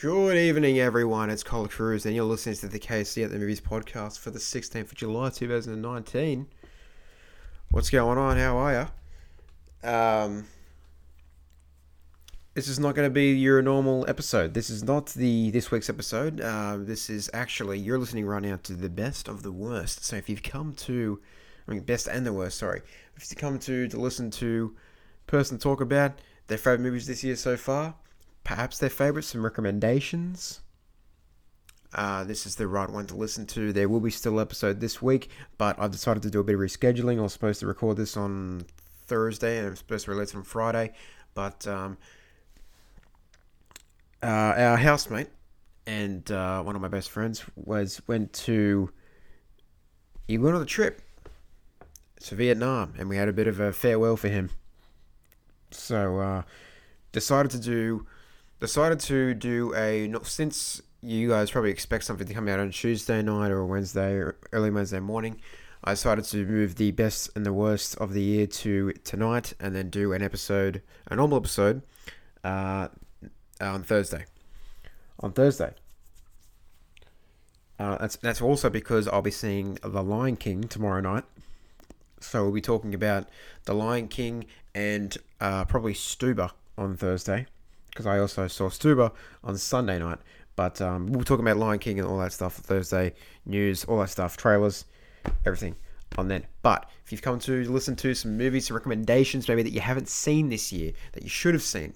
Good evening, everyone. It's Cole Cruz, and you're listening to the KC at the Movies podcast for the 16th of July, 2019. What's going on? How are you? Um, this is not going to be your normal episode. This is not the this week's episode. Uh, this is actually you're listening right now to the best of the worst. So if you've come to, I mean, best and the worst. Sorry, if you've come to to listen to person talk about their favorite movies this year so far perhaps their favorites, some recommendations. Uh, this is the right one to listen to. There will be still episode this week, but I've decided to do a bit of rescheduling. I was supposed to record this on Thursday, and I'm supposed to release it on Friday, but um, uh, our housemate and uh, one of my best friends was went to he went on a trip to Vietnam, and we had a bit of a farewell for him. So uh, decided to do decided to do a since you guys probably expect something to come out on Tuesday night or Wednesday or early Wednesday morning. I decided to move the best and the worst of the year to tonight, and then do an episode, a normal episode, uh, on Thursday. On Thursday. Uh, that's that's also because I'll be seeing The Lion King tomorrow night. So we'll be talking about The Lion King and uh, probably Stuber on Thursday because I also saw Stuber on Sunday night. But um, we'll talk about Lion King and all that stuff Thursday news, all that stuff, trailers, everything on then. But if you've come to listen to some movies, some recommendations maybe that you haven't seen this year that you should have seen,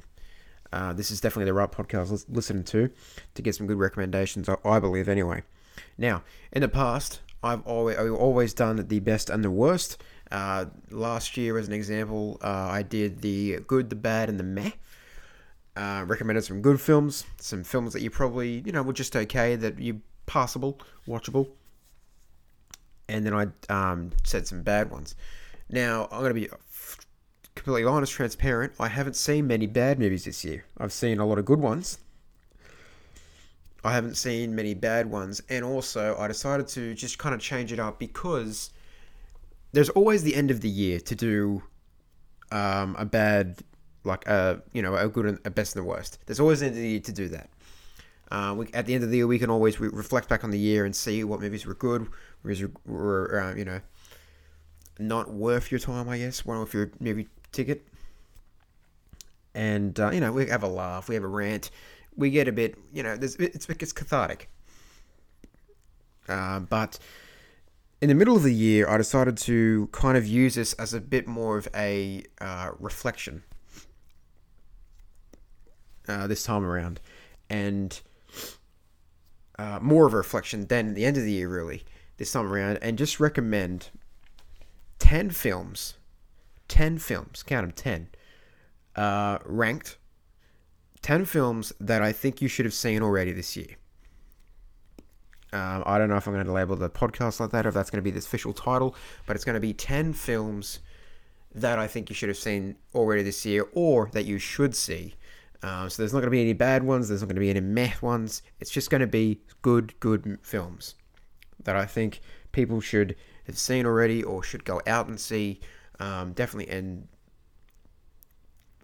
uh, this is definitely the right podcast to listen to to get some good recommendations. I believe anyway. Now, in the past, I've always I've always done the best and the worst. Uh, last year, as an example, uh, I did the good, the bad, and the meh. Uh, recommended some good films, some films that you probably, you know, were just okay, that you passable, watchable. And then I um, said some bad ones. Now, I'm going to be completely honest, transparent. I haven't seen many bad movies this year. I've seen a lot of good ones. I haven't seen many bad ones. And also, I decided to just kind of change it up because there's always the end of the year to do um, a bad like a you know a good and a best and the worst. There's always an year to do that. Uh, we, at the end of the year, we can always re- reflect back on the year and see what movies were good, movies were, uh, you know not worth your time, I guess, one of your movie ticket. And uh, you know we have a laugh, we have a rant, we get a bit, you know, it's it's cathartic. Uh, but in the middle of the year, I decided to kind of use this as a bit more of a uh, reflection uh, this time around, and uh, more of a reflection than the end of the year, really, this time around, and just recommend 10 films, 10 films, count them 10, uh, ranked, 10 films that I think you should have seen already this year. Um, I don't know if I'm going to label the podcast like that or if that's going to be the official title, but it's going to be 10 films that I think you should have seen already this year or that you should see um, so there's not going to be any bad ones. There's not going to be any meh ones. It's just going to be good, good films that I think people should have seen already or should go out and see. Um, definitely, and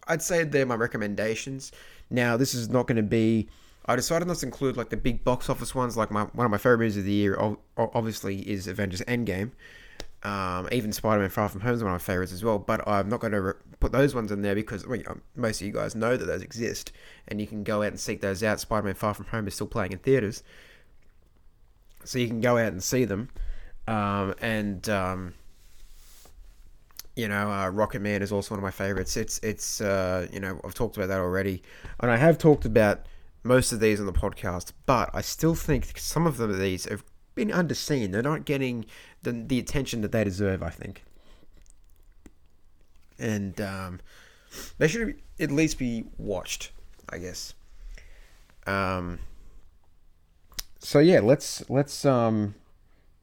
I'd say they're my recommendations. Now, this is not going to be. I decided not to include like the big box office ones. Like my one of my favorite movies of the year, obviously, is Avengers Endgame. Um, even Spider-Man Far From Home is one of my favorites as well. But I'm not going to re- put those ones in there because well, most of you guys know that those exist, and you can go out and seek those out. Spider-Man Far From Home is still playing in theaters, so you can go out and see them. Um, and um, you know, uh, Rocketman is also one of my favorites. It's it's uh, you know I've talked about that already, and I have talked about most of these on the podcast, but I still think some of them of these have been underseen. They're not getting the, the attention that they deserve, I think. And um, they should at least be watched, I guess. Um, so yeah, let's let's um,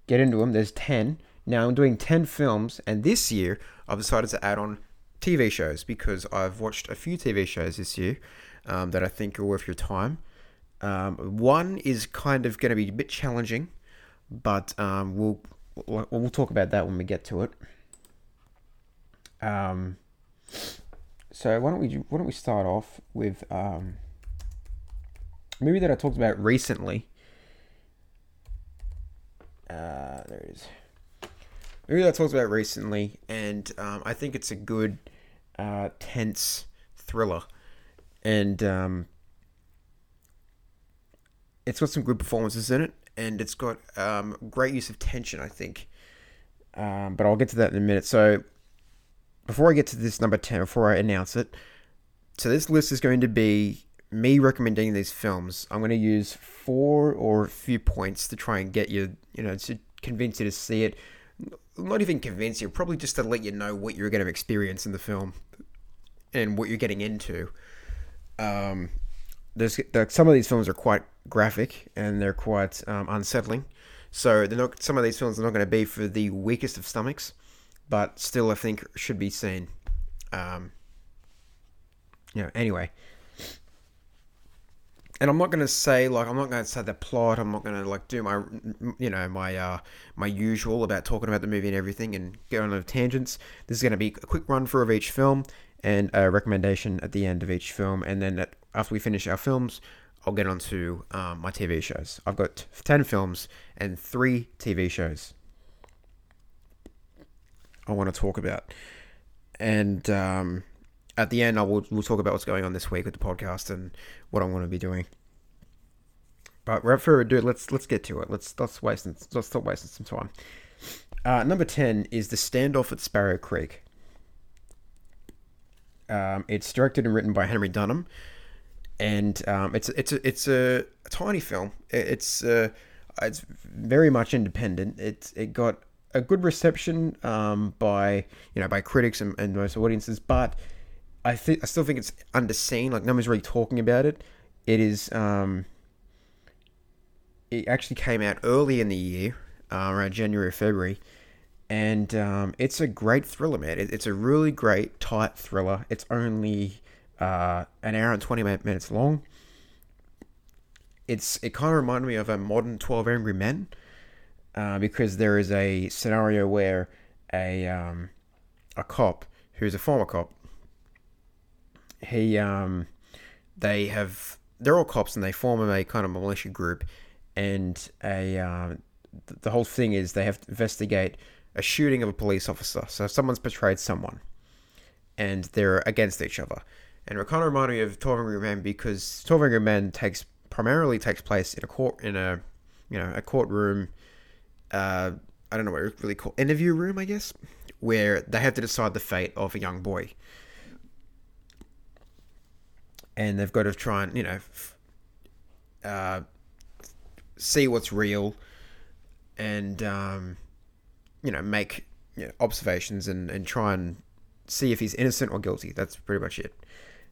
get into them. There's ten. Now I'm doing ten films, and this year I've decided to add on TV shows because I've watched a few TV shows this year um, that I think are worth your time. Um, one is kind of going to be a bit challenging, but um, we'll we'll talk about that when we get to it. Um, so why don't we why don't we start off with um, a movie that I talked about recently. Uh, there it is. A movie that I talked about recently, and um, I think it's a good, uh, tense thriller, and um, it's got some good performances in it, and it's got um, great use of tension. I think, um, but I'll get to that in a minute. So, before I get to this number ten, before I announce it, so this list is going to be me recommending these films. I'm going to use four or a few points to try and get you, you know, to convince you to see it. Not even convince you, probably just to let you know what you're going to experience in the film and what you're getting into. Um, there's some of these films are quite graphic and they're quite um, unsettling. So they're not. Some of these films are not going to be for the weakest of stomachs, but still, I think should be seen. Um, you know, anyway. And I'm not going to say like I'm not going to say the plot. I'm not going to like do my you know my uh my usual about talking about the movie and everything and go on tangents. This is going to be a quick run through of each film and a recommendation at the end of each film. And then at, after we finish our films, I'll get on to um, my TV shows. I've got 10 films and three TV shows I want to talk about. And um, at the end, I will we'll talk about what's going on this week with the podcast and what I'm going to be doing. But without further ado, let's let's get to it. Let's let's waste let's stop wasting some time. Uh, number ten is the standoff at Sparrow Creek. Um, it's directed and written by Henry Dunham, and um, it's it's a, it's a, tiny film. It's uh, it's very much independent. It's it got a good reception um, by you know by critics and, and most audiences, but I think I still think it's underseen. Like no one's really talking about it. It is. Um, it actually came out early in the year, uh, around January or February, and um, it's a great thriller, man. It, it's a really great tight thriller. It's only uh, an hour and twenty minutes long. It's it kind of reminded me of a modern Twelve Angry Men, uh, because there is a scenario where a um, a cop who's a former cop. He um, they have they're all cops and they form a kind of militia group, and a uh, the whole thing is they have to investigate a shooting of a police officer. So someone's betrayed someone, and they're against each other. And it kind of reminded me of Twelve Angry Men because Twelve Angry Men takes primarily takes place in a court in a you know a courtroom. Uh, I don't know what it's really called interview room, I guess, where they have to decide the fate of a young boy, and they've got to try and you know uh, see what's real, and um, you know, make you know, observations and, and try and see if he's innocent or guilty. That's pretty much it.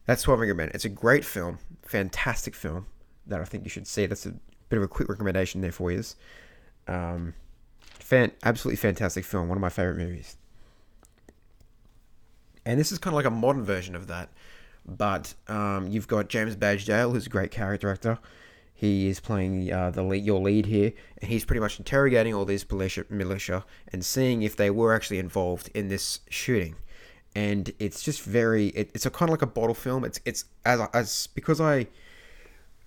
That's 12 Angry Men. It's a great film, fantastic film that I think you should see. That's a bit of a quick recommendation there for you. Um, fan, absolutely fantastic film. One of my favorite movies. And this is kind of like a modern version of that. But um, you've got James Badge Dale, who's a great character actor. He is playing uh, the lead, your lead here, and he's pretty much interrogating all these militia, militia and seeing if they were actually involved in this shooting. And it's just very, it, it's a kind of like a bottle film. It's it's as as because I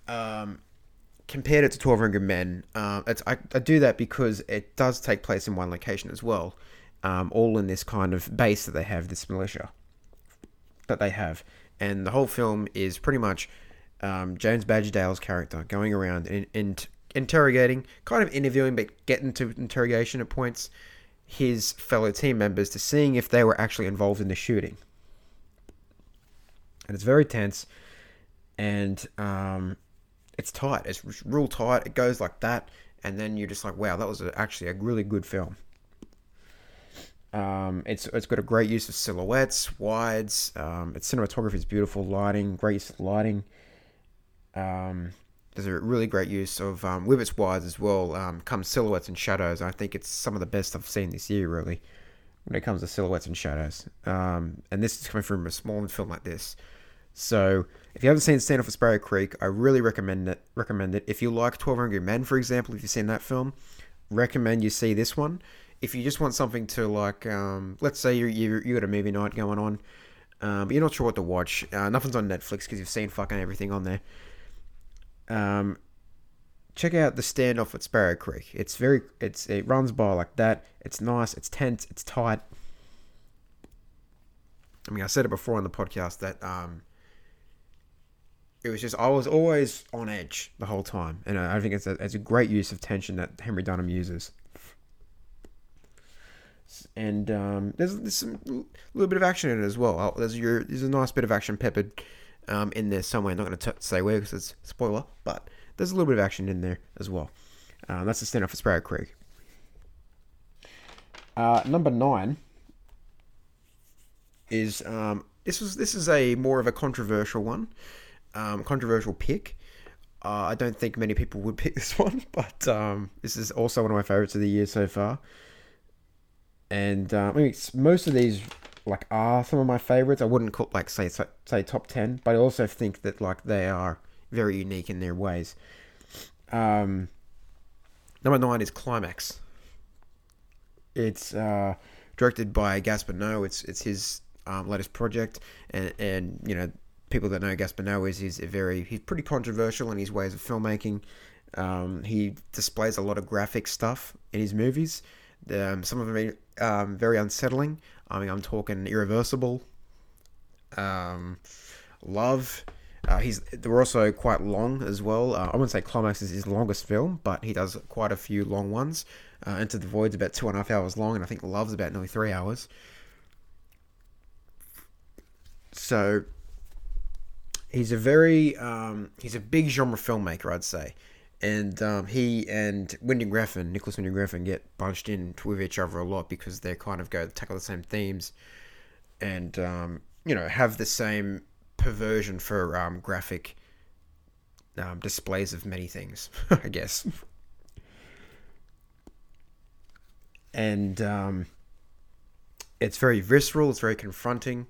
um, compared it to Twelve Angry Men. Uh, it's I, I do that because it does take place in one location as well, um, all in this kind of base that they have, this militia that they have, and the whole film is pretty much um, James Badge Dale's character going around and, and interrogating, kind of interviewing, but getting to interrogation at points, his fellow team members to seeing if they were actually involved in the shooting. And it's very tense, and um, it's tight. It's real tight. It goes like that, and then you're just like, wow, that was actually a really good film. Um, it's it's got a great use of silhouettes, wides. Um, its cinematography is beautiful, lighting, great lighting. Um, there's a really great use of um, with its wides as well. Um, comes silhouettes and shadows. I think it's some of the best I've seen this year, really, when it comes to silhouettes and shadows. Um, and this is coming from a small film like this. So if you haven't seen Stand Off at Sparrow Creek, I really recommend it. Recommend it. If you like Twelve Angry Men, for example, if you've seen that film, recommend you see this one. If you just want something to like, um, let's say you you you got a movie night going on, um, but you're not sure what to watch. Uh, nothing's on Netflix because you've seen fucking everything on there um, check out the standoff at Sparrow Creek. It's very it's it runs by like that. It's nice. It's tense. It's tight. I mean, I said it before on the podcast that um, it was just I was always on edge the whole time, and I think it's a it's a great use of tension that Henry Dunham uses. And um, there's, there's some little bit of action in it as well. There's your there's a nice bit of action peppered um, in there somewhere. I'm not going to say where because it's spoiler, but there's a little bit of action in there as well. Um, that's the standoff for Sparrow Creek. Uh, number nine is um, this was this is a more of a controversial one, um, controversial pick. Uh, I don't think many people would pick this one, but um, this is also one of my favorites of the year so far. And uh, I mean, most of these like are some of my favorites. I wouldn't call like say say top ten, but I also think that like they are very unique in their ways. Um, number nine is Climax. It's uh, directed by Gaspar Noé. It's it's his um, latest project, and and you know people that know Gaspar Noé is he's a very he's pretty controversial in his ways of filmmaking. Um, he displays a lot of graphic stuff in his movies. Um, some of them are um, very unsettling. I mean, I'm talking Irreversible, um, Love. Uh, he's they're also quite long as well. Uh, I wouldn't say Climax is his longest film, but he does quite a few long ones. Uh, Into the Void's about two and a half hours long, and I think Love's about nearly three hours. So he's a very um, he's a big genre filmmaker, I'd say, and um, he and Winding Refn, Nicolas Winding Refn, get bunched in with each other a lot because they kind of go tackle the same themes, and um, you know have the same perversion for um, graphic um, displays of many things, I guess. and um, it's very visceral. It's very confronting.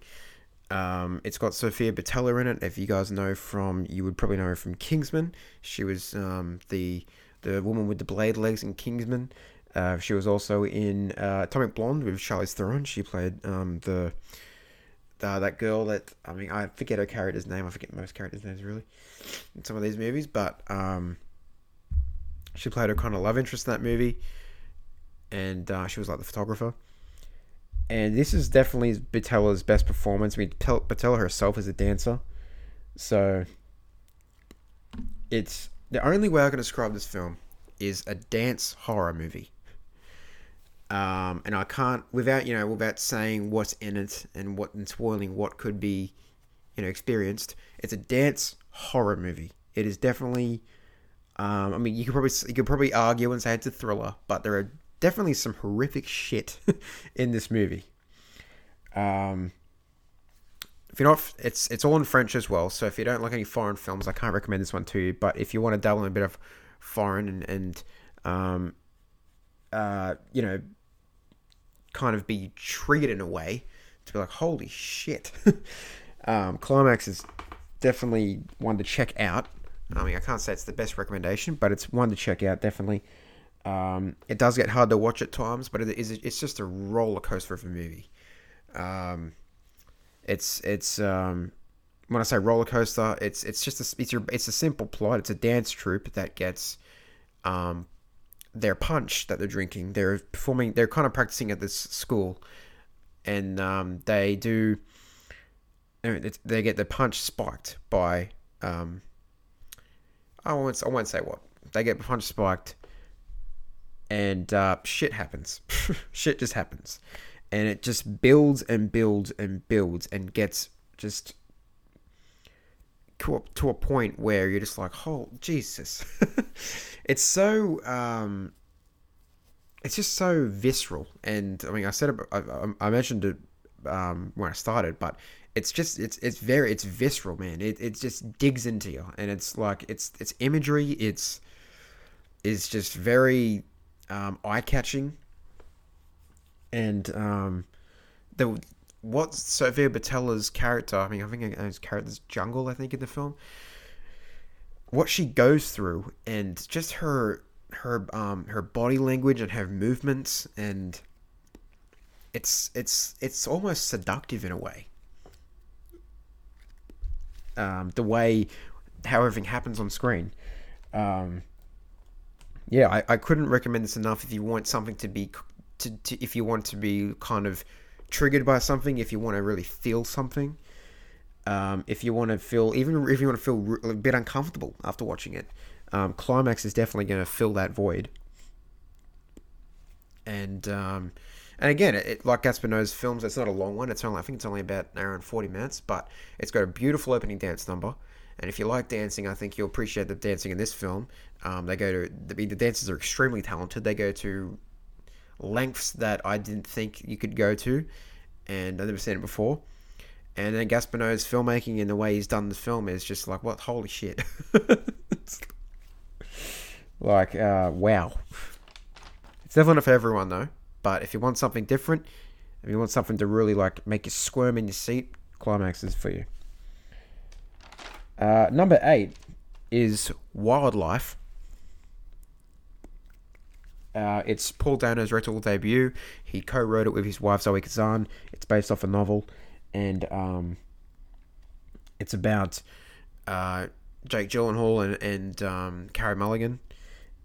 Um, it's got Sofia Boutella in it. If you guys know from, you would probably know her from Kingsman. She was um, the the woman with the blade legs in Kingsman. Uh, she was also in uh, Atomic Blonde with Charlize Theron. She played um, the that girl that I mean I forget her character's name. I forget most characters' names really in some of these movies, but um, she played her kind of love interest in that movie, and uh, she was like the photographer. And this is definitely Boutella's best performance. I mean, Boutella herself is a dancer, so it's the only way I can describe this film is a dance horror movie. Um, and I can't without you know without saying what's in it and what and spoiling what could be, you know, experienced. It's a dance horror movie. It is definitely. Um, I mean, you could probably you could probably argue and say it's a thriller, but there are definitely some horrific shit in this movie. Um, if you're not, it's it's all in French as well. So if you don't like any foreign films, I can't recommend this one to you. But if you want to dabble in a bit of foreign and and um, uh, you know kind of be treated in a way to be like, holy shit. um, Climax is definitely one to check out. I mean, I can't say it's the best recommendation, but it's one to check out, definitely. Um, it does get hard to watch at times, but it is it's just a roller coaster of a movie. Um, it's it's um, when I say roller coaster, it's it's just a it's your it's a simple plot. It's a dance troupe that gets um, their punch that they're drinking. They're performing. They're kind of practicing at this school, and um, they do. They get their punch spiked by. Um, I won't. I won't say what. They get punch spiked, and uh, shit happens. shit just happens, and it just builds and builds and builds and gets just to a, to a point where you're just like, oh Jesus, it's so um, it's just so visceral. And I mean, I said it, I, I mentioned it um, when I started, but it's just it's it's very it's visceral, man. It it just digs into you, and it's like it's it's imagery. It's is just very um, eye catching, and um, the what Sofia Boutella's character, I mean, I think his character's Jungle, I think, in the film. What she goes through and just her her um her body language and her movements and it's it's it's almost seductive in a way. Um, the way how everything happens on screen. Um, yeah, I, I couldn't recommend this enough if you want something to be to, to if you want to be kind of triggered by something, if you want to really feel something, um, if you want to feel even if you want to feel a bit uncomfortable after watching it, um, Climax is definitely going to fill that void. And um, and again, it, like Gaspar Noé's films, it's not a long one. It's only I think it's only about an hour and forty minutes, but it's got a beautiful opening dance number. And if you like dancing, I think you'll appreciate the dancing in this film. Um, they go to the, the dancers are extremely talented. They go to lengths that I didn't think you could go to, and I've never seen it before. And then Gaspar Noé's filmmaking and the way he's done the film is just like, what? Holy shit! like, uh, wow. It's definitely not for everyone though. But if you want something different, if you want something to really like make you squirm in your seat, Climax is for you. Uh, number eight is Wildlife. Uh, it's Paul Dano's directorial debut. He co-wrote it with his wife Zoe Kazan. It's based off a novel, and um, it's about uh, Jake Gyllenhaal and, and um, Carey Mulligan,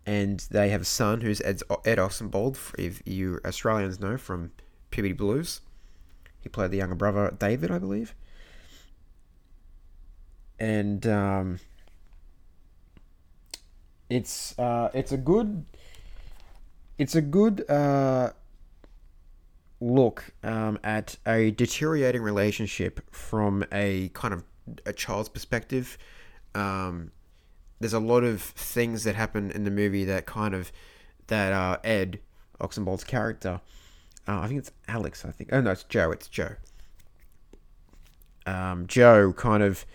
and they have a son who's Ed, Ed Oxenbould, if you Australians know from Puberty Blues. He played the younger brother David, I believe, and um, it's uh, it's a good it's a good uh, look um, at a deteriorating relationship from a kind of a child's perspective. Um, there's a lot of things that happen in the movie that kind of that uh, Ed Oxenbould's character. Uh, I think it's Alex. I think. Oh no, it's Joe. It's Joe. Um, Joe kind of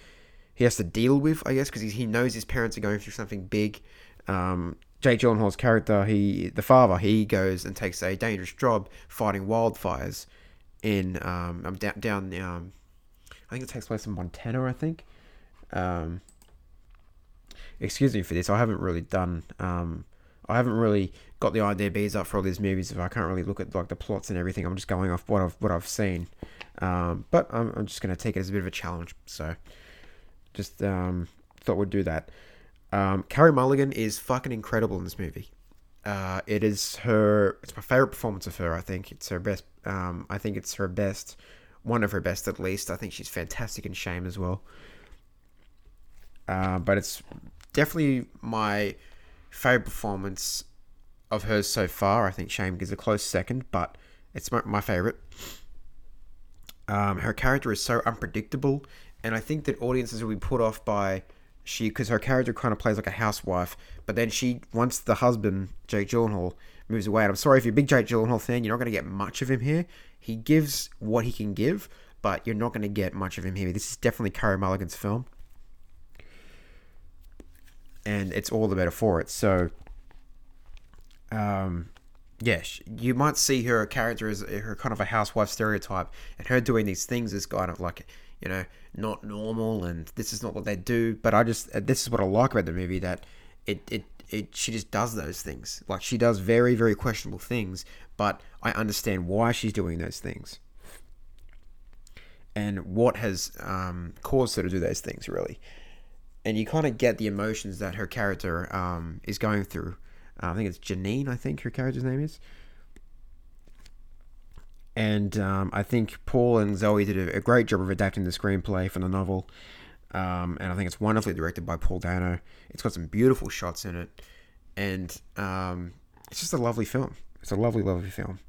he has to deal with, I guess, because he knows his parents are going through something big. Um, Jake Gyllenhaal's character, he the father, he goes and takes a dangerous job fighting wildfires in um, um down down um, I think it takes place in Montana, I think. Um, excuse me for this. I haven't really done. Um, I haven't really got the IMDb's up for all these movies. If I can't really look at like the plots and everything, I'm just going off what I've what I've seen. Um, but I'm, I'm just gonna take it as a bit of a challenge. So, just um, thought we'd do that. Um, Carey Mulligan is fucking incredible in this movie. Uh, it is her. It's my favorite performance of her. I think it's her best. Um, I think it's her best. One of her best, at least. I think she's fantastic in Shame as well. Uh, but it's definitely my favorite performance of hers so far. I think Shame is a close second, but it's my, my favorite. Um, her character is so unpredictable, and I think that audiences will be put off by she because her character kind of plays like a housewife, but then she once the husband Jake Gyllenhaal moves away. And I'm sorry if you're a big Jake Gyllenhaal fan, you're not going to get much of him here. He gives what he can give, but you're not going to get much of him here. This is definitely Carey Mulligan's film, and it's all the better for it. So, um, you might see her character as her kind of a housewife stereotype, and her doing these things is kind of like you know not normal, and this is not what they do. But I just this is what I like about the movie that it it it she just does those things. Like she does very very questionable things, but I understand why she's doing those things and what has um, caused her to do those things really. And you kind of get the emotions that her character um, is going through. Uh, I think it's Janine. I think her character's name is. And um, I think Paul and Zoe did a, a, great job of adapting the screenplay from the novel. Um, and I think it's wonderfully directed by Paul Dano. It's got some beautiful shots in it, and um, it's just a lovely film. It's a lovely, lovely film.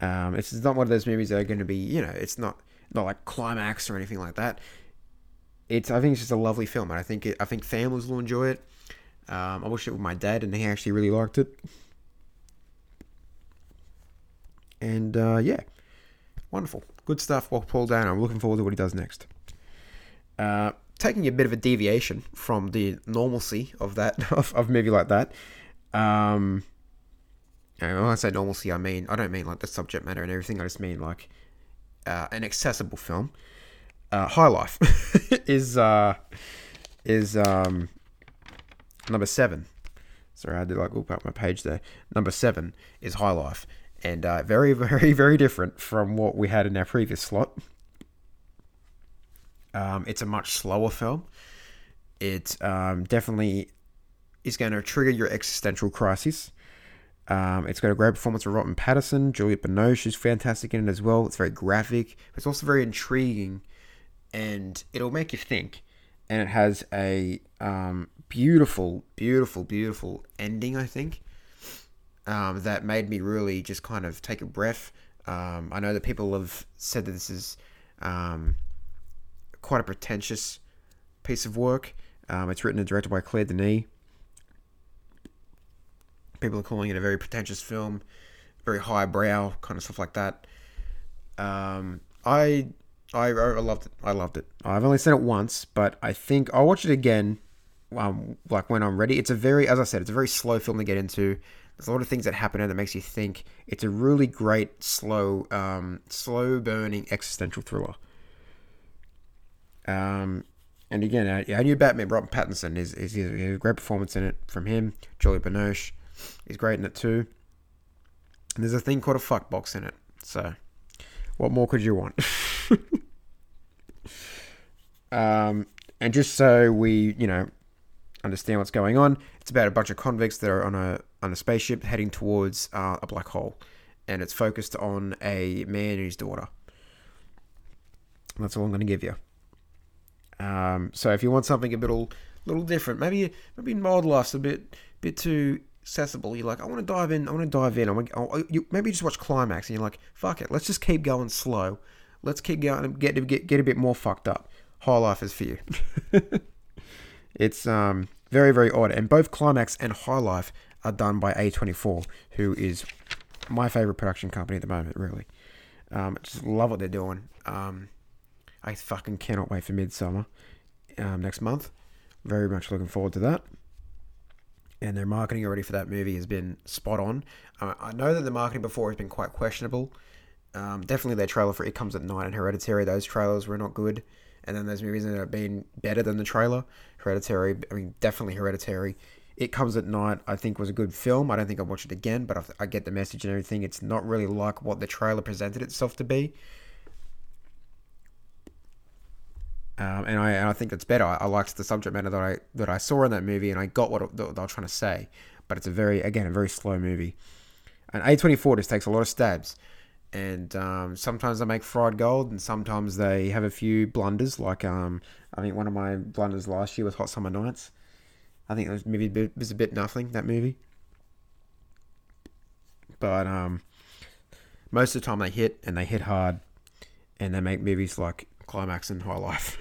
Um, it's not one of those movies that are going to be, you know, it's not not like climax or anything like that. It's I think it's just a lovely film, and I think it, I think families will enjoy it. Um, I watched it with my dad, and he actually really liked it. And uh, yeah, wonderful, good stuff. Well, Paul Dano. I'm looking forward to what he does next. Uh, taking a bit of a deviation from the normalcy of that of, of movie like that. Um, when I say normalcy, I mean I don't mean like the subject matter and everything. I just mean like uh, an accessible film. Uh, High Life is uh, is um, number seven. Sorry, I did like look up my page there. Number seven is High Life, and uh, very, very, very different from what we had in our previous slot. Um, it's a much slower film. It um, definitely is going to trigger your existential crisis. Um, it's got a great performance from Robert Pattinson, Juliette Binoche is fantastic in it as well. It's very graphic. But it's also very intriguing, and it'll make you think. And it has a um, beautiful, beautiful, beautiful ending. I think um, that made me really just kind of take a breath. Um, I know that people have said that this is um, quite a pretentious piece of work. Um, it's written and directed by Claire Denis. People are calling it a very pretentious film, very highbrow, kind of stuff like that. Um, I, I, I loved it. I loved it. I've only seen it once, but I think I'll watch it again. Um, like when I'm ready. It's a very, as I said, it's a very slow film to get into. There's a lot of things that happen and that makes you think. It's a really great, slow, um, slow burning existential thriller. Um, and again, our, our new Batman, Robert Pattinson, is, is, is a great performance in it from him. Julie Binoche is great in it too. And there's a thing called a fuck box in it. So, what more could you want? um, and just so we, you know, understand what's going on, it's about a bunch of convicts that are on a on a spaceship heading towards uh, a black hole, and it's focused on a man and his daughter. That's all I'm going to give you. Um, so if you want something a little little different, maybe maybe Wildlife's a bit bit too accessible. You're like, I want to dive in. I want to dive in. I want, I, you, maybe just watch Climax, and you're like, fuck it. Let's just keep going slow. Let's keep going and get get get a bit more fucked up. High Life is for you. it's um very very odd, and both Climax and High Life are done by A24, who is my favorite production company at the moment. Really, um, just love what they're doing. Um, I fucking cannot wait for Midsommar um, next month. Very much looking forward to that. And their marketing already for that movie has been spot on. Uh, I know that the marketing before has been quite questionable. Um, definitely their trailer for It Comes at Night and Hereditary, those trailers were not good. And then there's movies that have been better than the trailer. Hereditary, I mean, definitely Hereditary. It Comes at Night, I think, was a good film. I don't think I'll watch it again, but I, I get the message and everything. It's not really like what the trailer presented itself to be. Um, and I and I think it's better. I, I, liked the subject matter that I that I saw in that movie, and I got what they were trying to say. But it's a very again a very slow movie. And A twenty four just takes a lot of stabs, and um, sometimes they make fried gold, and sometimes they have a few blunders. Like um, I think one of my blunders last year was Hot Summer Nights. I think it was maybe it was a bit nothing that movie, but um, most of the time they hit and they hit hard, and they make movies like Climax and High Life.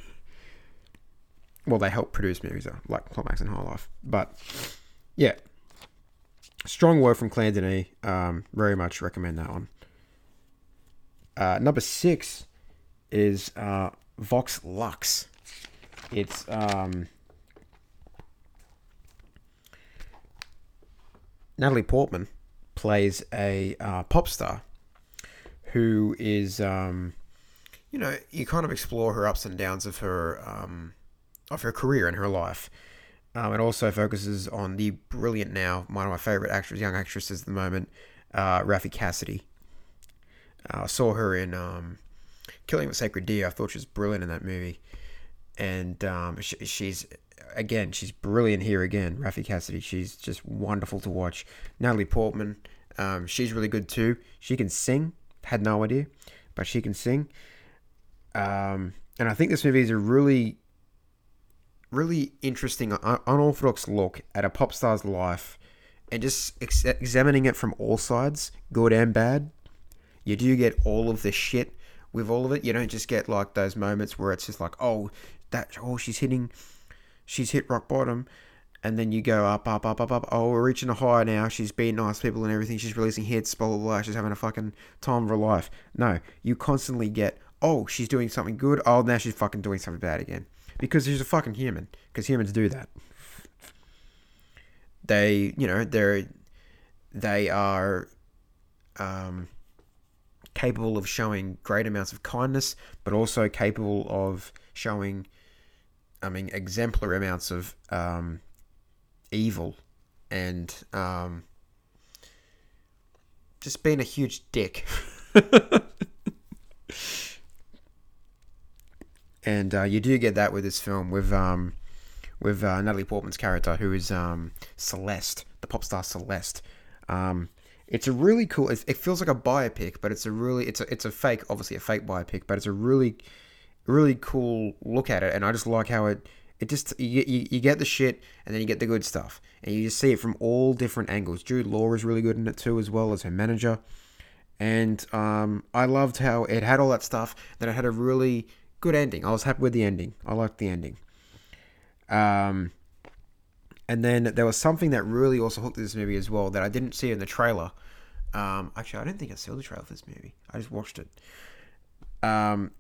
well, they help produce movies like Climax and High Life. But yeah, strong word from Denis. Um, very much recommend that one. Uh, number six is uh, Vox Lux. It's um, Natalie Portman plays a uh, pop star who is um, you know you kind of explore her ups and downs of her um, of her career and her life. Um, it also focuses on the brilliant now, one of my favorite actors, young actresses at the moment, uh, Raffey Cassidy. Uh, I saw her in um, Killing the Sacred Deer. I thought she was brilliant in that movie. And um, she, she's, again, she's brilliant here again, Raffey Cassidy. She's just wonderful to watch. Natalie Portman, um, she's really good too. She can sing. Had no idea, but she can sing. Um, and I think this movie is a really really interesting, unorthodox look at a pop star's life and just ex- examining it from all sides, good and bad. You do get all of the shit with all of it. You don't just get like those moments where it's just like, oh, that, oh, she's hitting, she's hit rock bottom. And then you go up, up, up, up, up. Oh, we're reaching a high now. She's being nice people and everything. She's releasing hits, blah, blah, blah. She's having a fucking time of her life. No, you constantly get, oh, she's doing something good. Oh, now she's fucking doing something bad again because she's a fucking human. Because humans do that. They, you know, they're they are um, capable of showing great amounts of kindness, but also capable of showing, I mean, exemplary amounts of um, evil and um, just being a huge dick. and uh, you do get that with this film with um, with uh, Natalie Portman's character, who is um, Celeste, the pop star Celeste. Um, it's a really cool. It, it, feels like a biopic, but it's a really it's a it's a fake, obviously a fake biopic, but it's a really really cool look at it, and I just like how it it just you, you, you get the shit and then you get the good stuff. And you just see it from all different angles. Jude law is really good in it too as well as her manager. And um, i loved how it had all that stuff then it had a really good ending. I was happy with the ending. I liked the ending. Um, and then there was something that really also hooked this movie as well that i didn't see in the trailer um, actually i don't think i saw the trailer for this movie i just watched it um,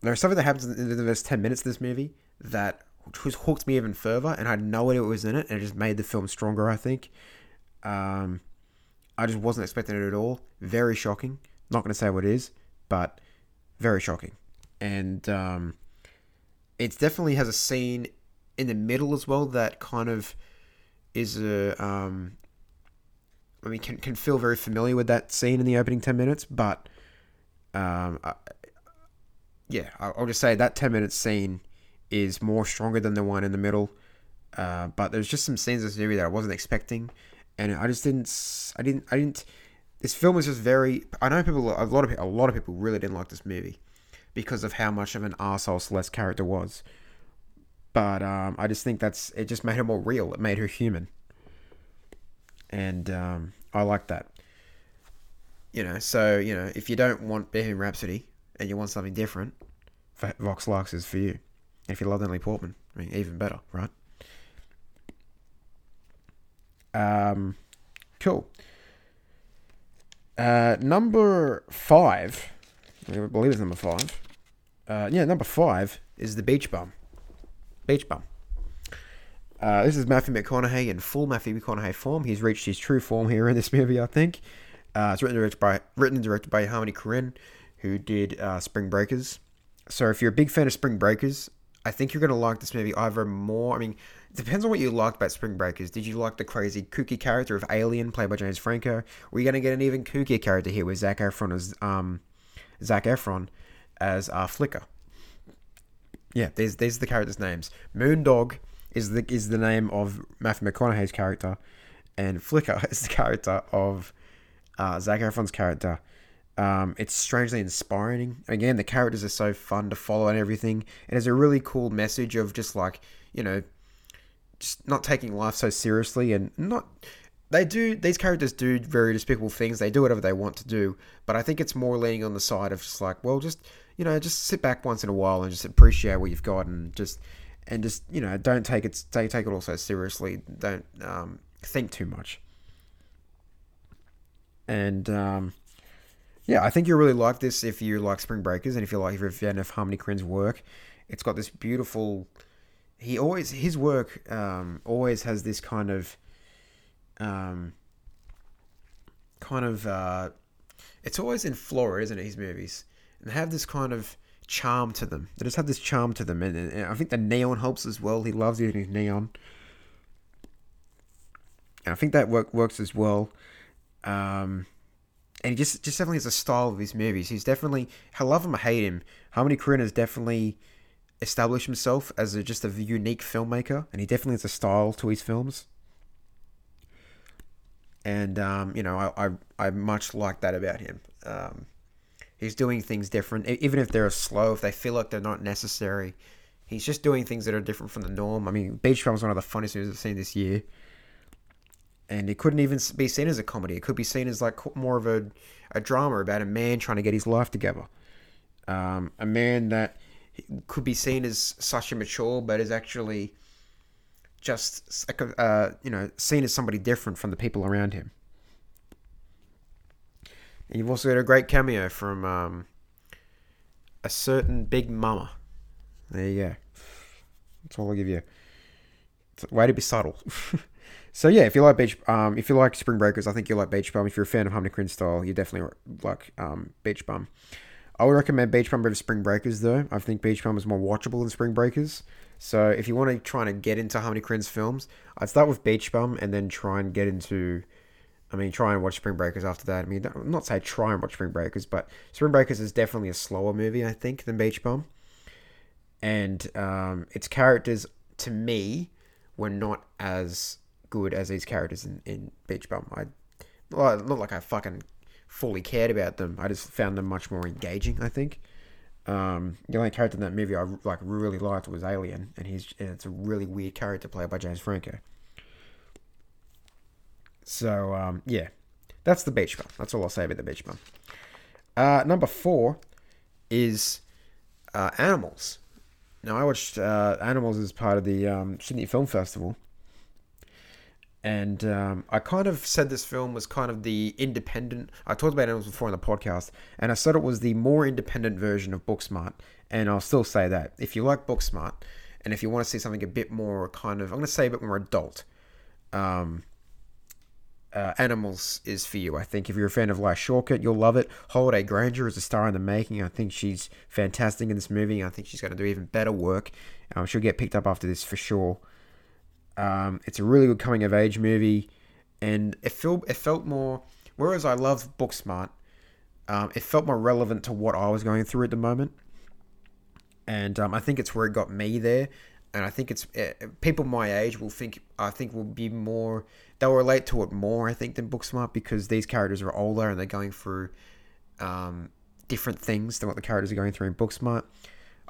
there's something that happens in the first 10 minutes of this movie that which hooked me even further, and I had no idea what was in it, and it just made the film stronger. I think. Um, I just wasn't expecting it at all. Very shocking. Not going to say what it is, but very shocking. And um, it definitely has a scene in the middle as well that kind of is a. Um, I mean, can can feel very familiar with that scene in the opening ten minutes, but um, I, yeah, I'll just say that ten minute scene is more stronger than the one in the middle. Uh, but there's just some scenes in this movie that I wasn't expecting, and I just didn't. I didn't. I didn't. This film was just very. I know people. A lot of a lot of people really didn't like this movie because of how much of an arsehole Celeste character was. But um, I just think that's it. Just made her more real. It made her human, and um, I like that. You know, so you know, if you don't want Bohemian Rhapsody and you want something different, Vox Lux is for you. If you love Natalie Portman, I mean, even better, right? Um, cool. Uh, number five, I believe it's number five. Uh, yeah, number five is the Beach Bum. Beach Bum. Uh, this is Matthew McConaughey in full Matthew McConaughey form. He's reached his true form here in this movie, I think. Uh, it's written and directed by written and directed by Harmony Korine, who did uh, Spring Breakers. So if you're a big fan of Spring Breakers, I think you're going to like this movie either more. I mean, it depends on what you liked about Spring Breakers. Did you like the crazy kooky character of Alien, played by James Franco? Are you going to get an even kookier character here with Zac Efron as um, Zac Efron as uh, Flicker? Yeah, these these are the characters' names. Moondog is the is the name of Matthew McConaughey's character, and Flicker is the character of uh, Zac Efron's character. Um, it's strangely inspiring. Again, the characters are so fun to follow and everything. It has a really cool message of just like, you know, just not taking life so seriously and not. They do, these characters do very despicable things. They do whatever they want to do. But I think it's more leaning on the side of just like, well, just, you know, just sit back once in a while and just appreciate what you've got and just, and just, you know, don't take it, take, take it all so seriously. Don't um, think too much. And, um, yeah, I think you'll really like this if you like Spring Breakers and if you like if you're a fan of Harmony Korine's work. It's got this beautiful. He always his work um, always has this kind of, um, kind of. Uh, it's always in Florida, isn't it? His movies and they have this kind of charm to them. They just have this charm to them, and, and I think the neon helps as well. He loves using neon, and I think that work works as well. Um, and he just just definitely has a style of his movies. He's definitely I love him, I hate him. Harmony Korine has definitely established himself as a, just a unique filmmaker, and he definitely has a style to his films. And um, you know, I, I I much like that about him. Um, he's doing things different, even if they're slow, if they feel like they're not necessary. He's just doing things that are different from the norm. I mean, Beach Bum is one of the funniest movies I've seen this year and it couldn't even be seen as a comedy. It could be seen as like more of a, a drama about a man trying to get his life together. Um, a man that could be seen as such immature, but is actually just uh, you know seen as somebody different from the people around him. And you've also got a great cameo from um, a certain Big Mama. There you go. That's all I'll give you. It's a way to be subtle. So yeah, if you like beach, um, if you like Spring Breakers, I think you like Beach Bum. If you're a fan of Harmony Korine style, you definitely like um, Beach Bum. I would recommend Beach Bum over Spring Breakers though. I think Beach Bum is more watchable than Spring Breakers. So if you want to try and get into Harmony Korine's films, I'd start with Beach Bum and then try and get into. I mean, try and watch Spring Breakers after that. I mean, not say try and watch Spring Breakers, but Spring Breakers is definitely a slower movie, I think, than Beach Bum. And um, its characters to me, were not as good as these characters in, in Beach Bum. I not like I fucking fully cared about them. I just found them much more engaging. I think. Um, the only character in that movie I like really liked was Alien, and he's and it's a really weird character played by James Franco. So um, yeah, that's the beach bum. That's all I'll say about the beach bum. Uh, number four is uh, Animals. Now I watched uh, Animals as part of the um, Sydney Film Festival, and um, I kind of said this film was kind of the independent. I talked about Animals before in the podcast, and I said it was the more independent version of Booksmart, and I'll still say that if you like Booksmart, and if you want to see something a bit more kind of, I'm going to say a bit more adult, um, uh, Animals is for you. I think if you're a fan of Life Shortcut, you'll love it. Holliday Grainger is a star in the making. I think she's fantastic in this movie. I think she's going to do even better work. Um, she'll get picked up after this for sure. Um, it's a really good coming of age movie, and it felt it felt more. Whereas I love Booksmart, um, it felt more relevant to what I was going through at the moment, and um, I think it's where it got me there. And I think it's uh, people my age will think I think will be more they'll relate to it more I think than Booksmart because these characters are older and they're going through um, different things than what the characters are going through in Booksmart.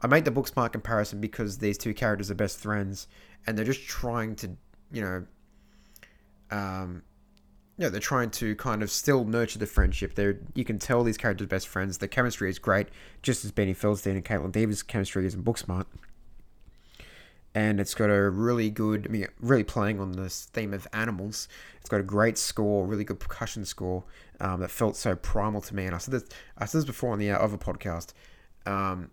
I make the Booksmart comparison because these two characters are best friends and they're just trying to, you know, um, they're trying to kind of still nurture the friendship. They're you can tell these characters are best friends. The chemistry is great, just as Beanie Feldstein and Kaitlyn Dever's chemistry is in Booksmart. And it's got a really good, I mean, really playing on this theme of animals. It's got a great score, really good percussion score um, that felt so primal to me. And I said this, I said this before on the other podcast. Um,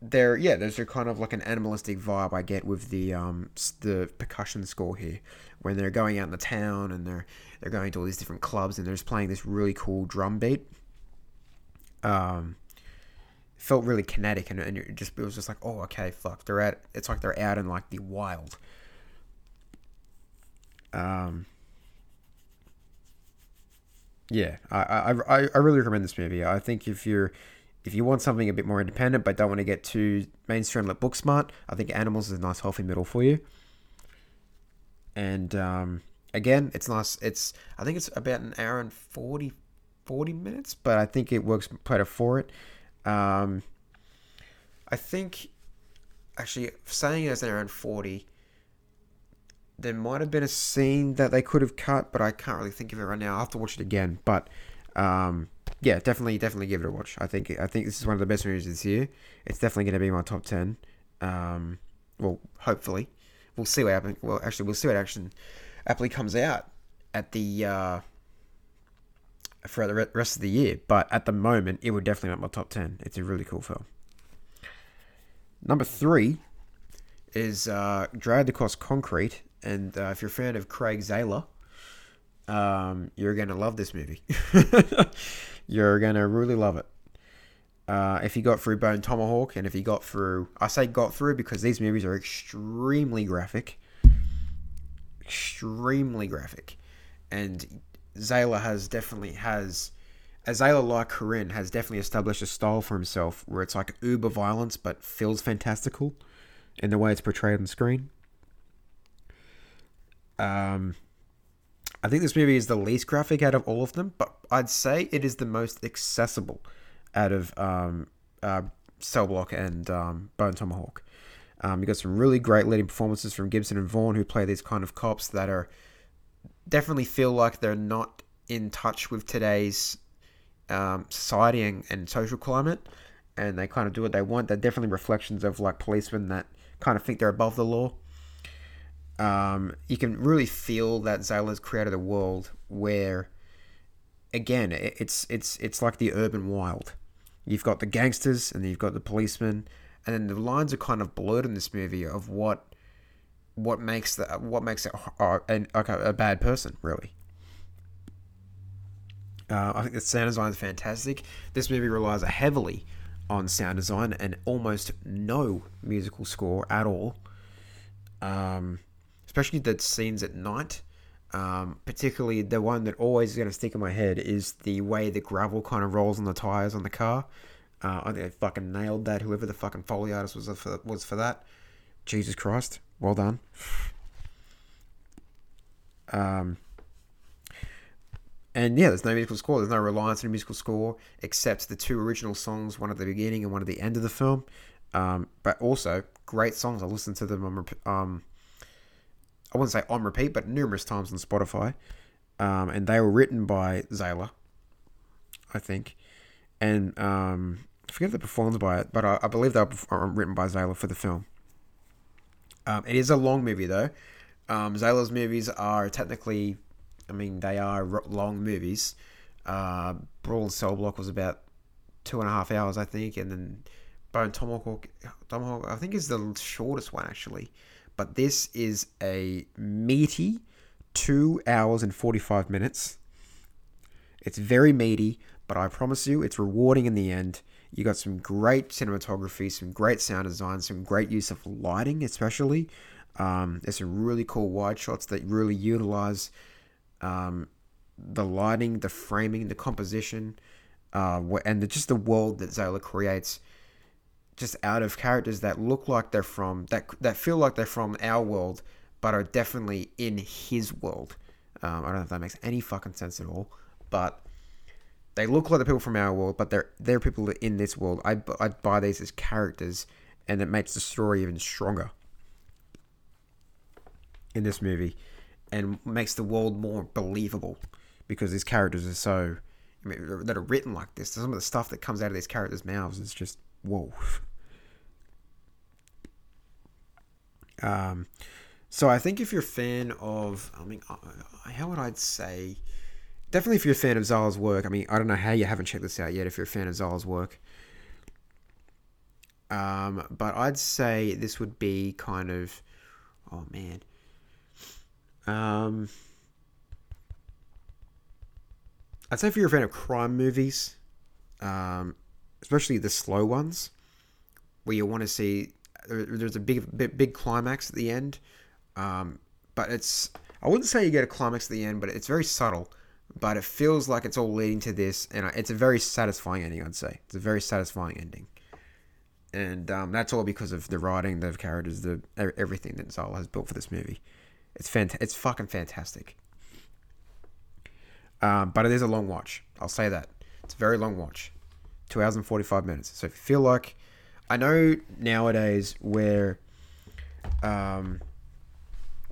there yeah there's a kind of like an animalistic vibe i get with the um the percussion score here when they're going out in the town and they're they're going to all these different clubs and they're just playing this really cool drum beat um felt really kinetic and, and it just it was just like oh okay fuck they're at it's like they're out in like the wild um yeah I, I i really recommend this movie i think if you're if you want something a bit more independent but don't want to get too mainstream like Booksmart, I think Animals is a nice healthy middle for you. And um, again, it's nice. It's I think it's about an hour and 40, 40 minutes, but I think it works better for it. Um, I think actually saying it as an hour and forty, there might have been a scene that they could have cut, but I can't really think of it right now. I'll have to watch it again. But um, yeah, definitely, definitely give it a watch. I think I think this is one of the best movies this year. It's definitely going to be my top ten. Um, well, hopefully, we'll see what happens. Well, actually, we'll see what action aptly comes out at the uh, for the rest of the year. But at the moment, it would definitely make my top ten. It's a really cool film. Number three is uh, Dragged Across Concrete, and uh, if you're a fan of Craig Zahler, um, you're gonna love this movie. you're gonna really love it. Uh, if you got through Bone Tomahawk, and if you got through, I say got through because these movies are extremely graphic, extremely graphic, and Zahler has definitely has, Zahler like Corinne has definitely established a style for himself where it's like uber violence but feels fantastical, in the way it's portrayed on screen. Um, I think this movie is the least graphic out of all of them, but I'd say it is the most accessible out of um, uh, Cell Block and um, Bone Tomahawk. Um, you got some really great leading performances from Gibson and Vaughn, who play these kind of cops that are definitely feel like they're not in touch with today's um, society and, and social climate, and they kind of do what they want. They're definitely reflections of like policemen that kind of think they're above the law um, you can really feel that Zahler's created a world where, again, it's it's it's like the urban wild. You've got the gangsters and you've got the policemen, and then the lines are kind of blurred in this movie of what what makes the what makes it uh, like a, bad person really. Uh, I think the sound design is fantastic. This movie relies heavily on sound design and almost no musical score at all. Um, especially the scenes at night. Um, particularly the one that always is going to stick in my head is the way the gravel kind of rolls on the tires on the car. Uh, I think they fucking nailed that. Whoever the fucking foley artist was for was for that, Jesus Christ, Well done. Um, and yeah, there's no musical score. There's no reliance on a musical score except the two original songs, one at the beginning and one at the end of the film. Um, but also great songs. I listened to them on um, I wouldn't say on repeat, but numerous times on Spotify. Um, and they were written by Zahler, I think, and um, I forget the performed by it, but I, I believe they were written by Zahler for the film. Um, it is a long movie though. Um, Zahler's movies are technically, I mean, they are long movies. Uh, Brawl and Cell Block was about two and a half hours, I think, and then Bone Tomahawk, Tomahawk, I think is the shortest one actually. But this is a meaty two hours and 45 minutes. It's very meaty, but I promise you, it's rewarding in the end. You got some great cinematography, some great sound design, some great use of lighting, especially. Um, there's some really cool wide shots that really utilize um, the lighting, the framing, the composition, uh, and the, just the world that Zahler creates just out of characters that look like they're from that that feel like they're from our world, but are definitely in his world. Um, I don't know if that makes any fucking sense at all, but they look like the people from our world, but they're they're people in this world. I I buy these as characters, and it makes the story even stronger in this movie, and makes the world more believable because these characters are so I mean, that are written like this. Some of the stuff that comes out of these characters' mouths is just whoa. Um, so I think if you're a fan of, I mean, how would I say? Definitely, if you're a fan of Zahler's work. I mean, I don't know how you haven't checked this out yet. If you're a fan of Zahler's work, um, but I'd say this would be kind of, oh man, um, I'd say if you're a fan of crime movies, um, especially the slow ones, where you want to see there's a big, big, big climax at the end. Um, but it's I wouldn't say you get a climax at the end, but it's very subtle. But it feels like it's all leading to this, and it's a very satisfying ending. I'd say it's a very satisfying ending, and um, that's all because of the writing, the characters, the everything that Zahler has built for this movie. It's fant- It's fucking fantastic. Um, but it is a long watch. I'll say that. It's a very long watch. Two hours and 45 minutes. So if you feel like I know nowadays where, um,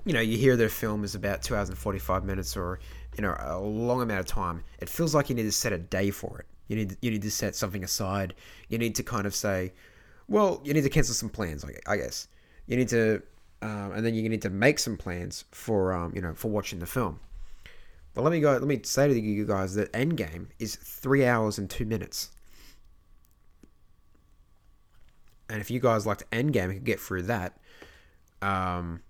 you know, you hear that a film is about two hours and forty five minutes, or you know, a long amount of time. It feels like you need to set a day for it. You need you need to set something aside. You need to kind of say, well, you need to cancel some plans. I guess you need to, um, and then you need to make some plans for um, you know for watching the film. But let me go. Let me say to you guys that Endgame is three hours and two minutes. And if you guys liked Endgame and could get through that, um,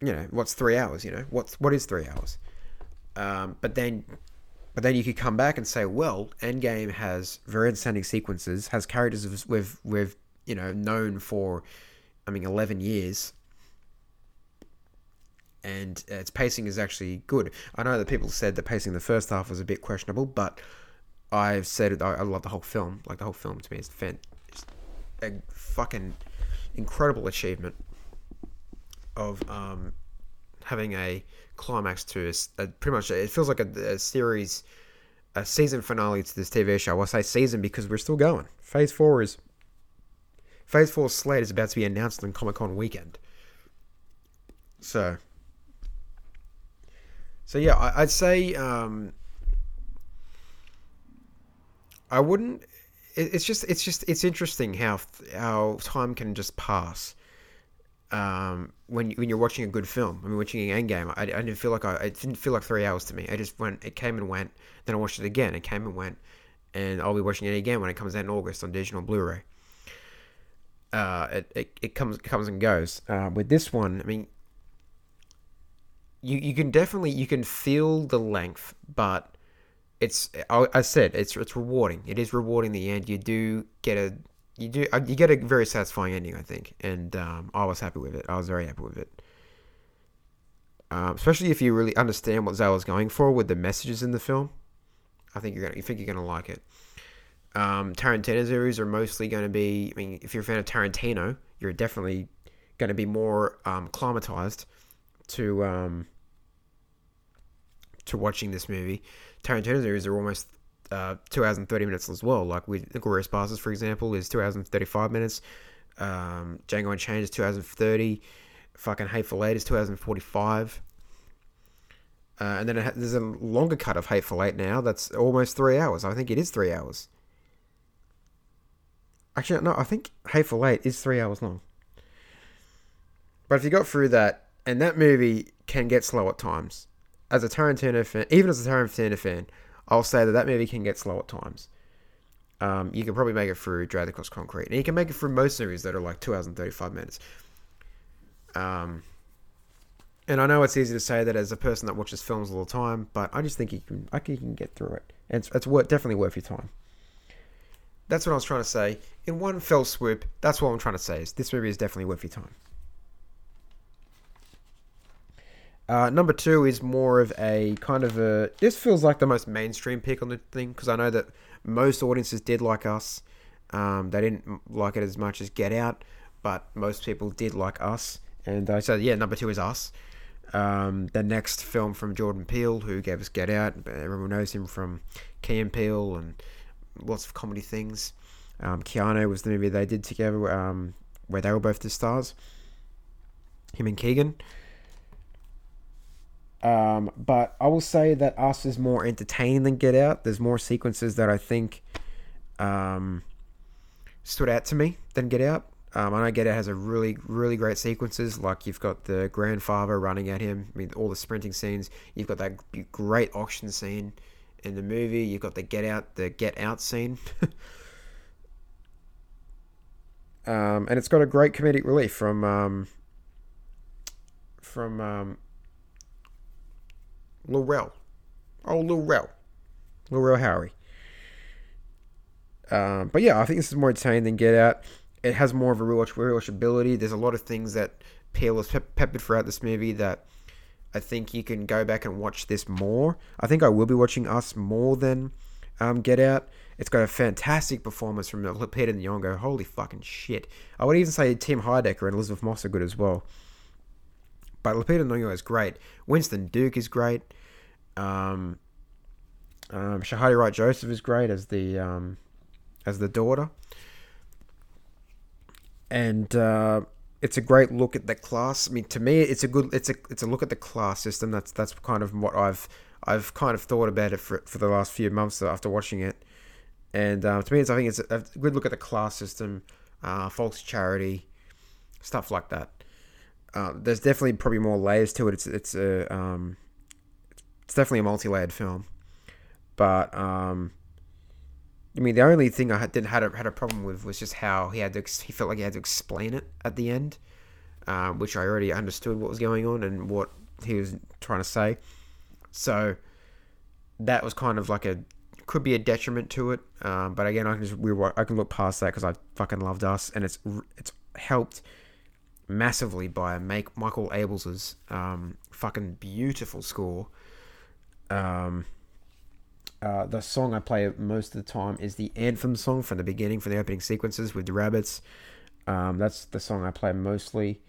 you know, what's three hours? You know, what's what is three hours? Um, but then, but then you could come back and say, well, Endgame has very outstanding sequences, has characters we've you know known for, I mean, eleven years, and its pacing is actually good. I know that people said the pacing in the first half was a bit questionable, but I've said it. I, I love the whole film. Like the whole film to me is fan, a fucking incredible achievement of um, having a climax to a, a, pretty much it feels like a, a, series a season finale to this TV show. I say season because we're still going. Phase four is Phase four slate is about to be announced on Comic Con weekend. So, so yeah, I, would say um, I wouldn't it's just it's just it's interesting how how time can just pass um, when when you're watching a good film. I mean, watching Endgame, I, I didn't feel like I it didn't feel like three hours to me. I just went, it came and went. Then I watched it again. It came and went, and I'll be watching it again when it comes out in August on digital Blu-ray. Uh, it, it, it comes comes and goes. Uh, with this one, I mean, you you can definitely you can feel the length, but it's I, said it's it's rewarding. It is rewarding. the end, you do get a you do uh, you get a very satisfying ending, I think, and um, I was happy with it. I was very happy with it. Um, especially if you really understand what Zahler's going for with the messages in the film. I think you're gonna you think you're gonna like it. Um, Tarantino series are mostly going to be. I mean, if you're a fan of Tarantino, you're definitely going to be more um, climatized to um, to watching this movie. Tarantino's movies are almost uh, two hours and thirty minutes as well. Like with Glorious Bastards, for example, is two hours and thirty five minutes. Um, Django Unchained is two hours and thirty. Fucking Hateful Eight is two hours and forty five. Uh, and then ha- there's a longer cut of Hateful Eight now. That's almost three hours. I think it is three hours. Actually, no. I think Hateful Eight is three hours long. But if you got through that, and that movie can get slow at times, as a Tarantino fan, even as a Tarantino fan, I'll say that that movie can get slow at times. Um, you can probably make it through Drag Across Concrete, and you can make it through most movies that are like two hours and thirty-five minutes. Um, and I know it's easy to say that as a person that watches films all the time, but I just think you can, I think you can get through it, and it's, it's worth, definitely worth your time. That's what I was trying to say in one fell swoop. That's what I'm trying to say is this movie is definitely worth your time. Uh, number two is more of a kind of a. This feels like the most mainstream pick on the thing because I know that most audiences did like us. Um, they didn't like it as much as Get Out, but most people did like us. And I said, yeah, number two is us. Um, the next film from Jordan Peele, who gave us Get Out. Everyone knows him from Key and Peele and lots of comedy things. Um, Keanu was the movie they did together um, where they were both the stars. Him and Keegan. Um, but I will say that Us is more entertaining than Get Out. There's more sequences that I think um, stood out to me than Get Out. Um, I know Get Out has a really, really great sequences. Like you've got the grandfather running at him. I mean, all the sprinting scenes. You've got that great auction scene in the movie. You've got the Get Out, the Get Out scene. um, and it's got a great comedic relief from um, from um, Lil Rel. Oh, Lil Rel. Lil Rel Howery. Um, but yeah, I think this is more entertaining than Get Out. It has more of a rewatch rewatchability. There's a lot of things that Peele has pe- peppered throughout this movie that I think you can go back and watch this more. I think I will be watching Us more than um, Get Out. It's got a fantastic performance from Lupita Nyong'o. Holy fucking shit! I would even say Tim Heidecker and Elisabeth Moss are good as well. But Lupita Nyong'o is great. Winston Duke is great. Um, um, Shahadi Wright Joseph is great as the um, as the daughter, and uh, it's a great look at the class. I mean, to me, it's a good it's a it's a look at the class system. That's that's kind of what I've I've kind of thought about it for for the last few months after watching it, and uh, to me, it's I think it's a, good look at the class system, uh, false charity, stuff like that. Uh, there's definitely probably more layers to it. It's it's a um, it's definitely a multi-layered film, but um, I mean the only thing I didn't had a, had a problem with was just how he had to he felt like he had to explain it at the end, um, which I already understood what was going on and what he was trying to say, so that was kind of like a could be a detriment to it. Um, but again, I can just I can look past that because I fucking loved us, and it's it's helped massively by make Michael Abels's um, fucking beautiful score. Um, uh, the song I play most of the time is the anthem song from the beginning, from the opening sequences with the rabbits. Um, that's the song I play mostly,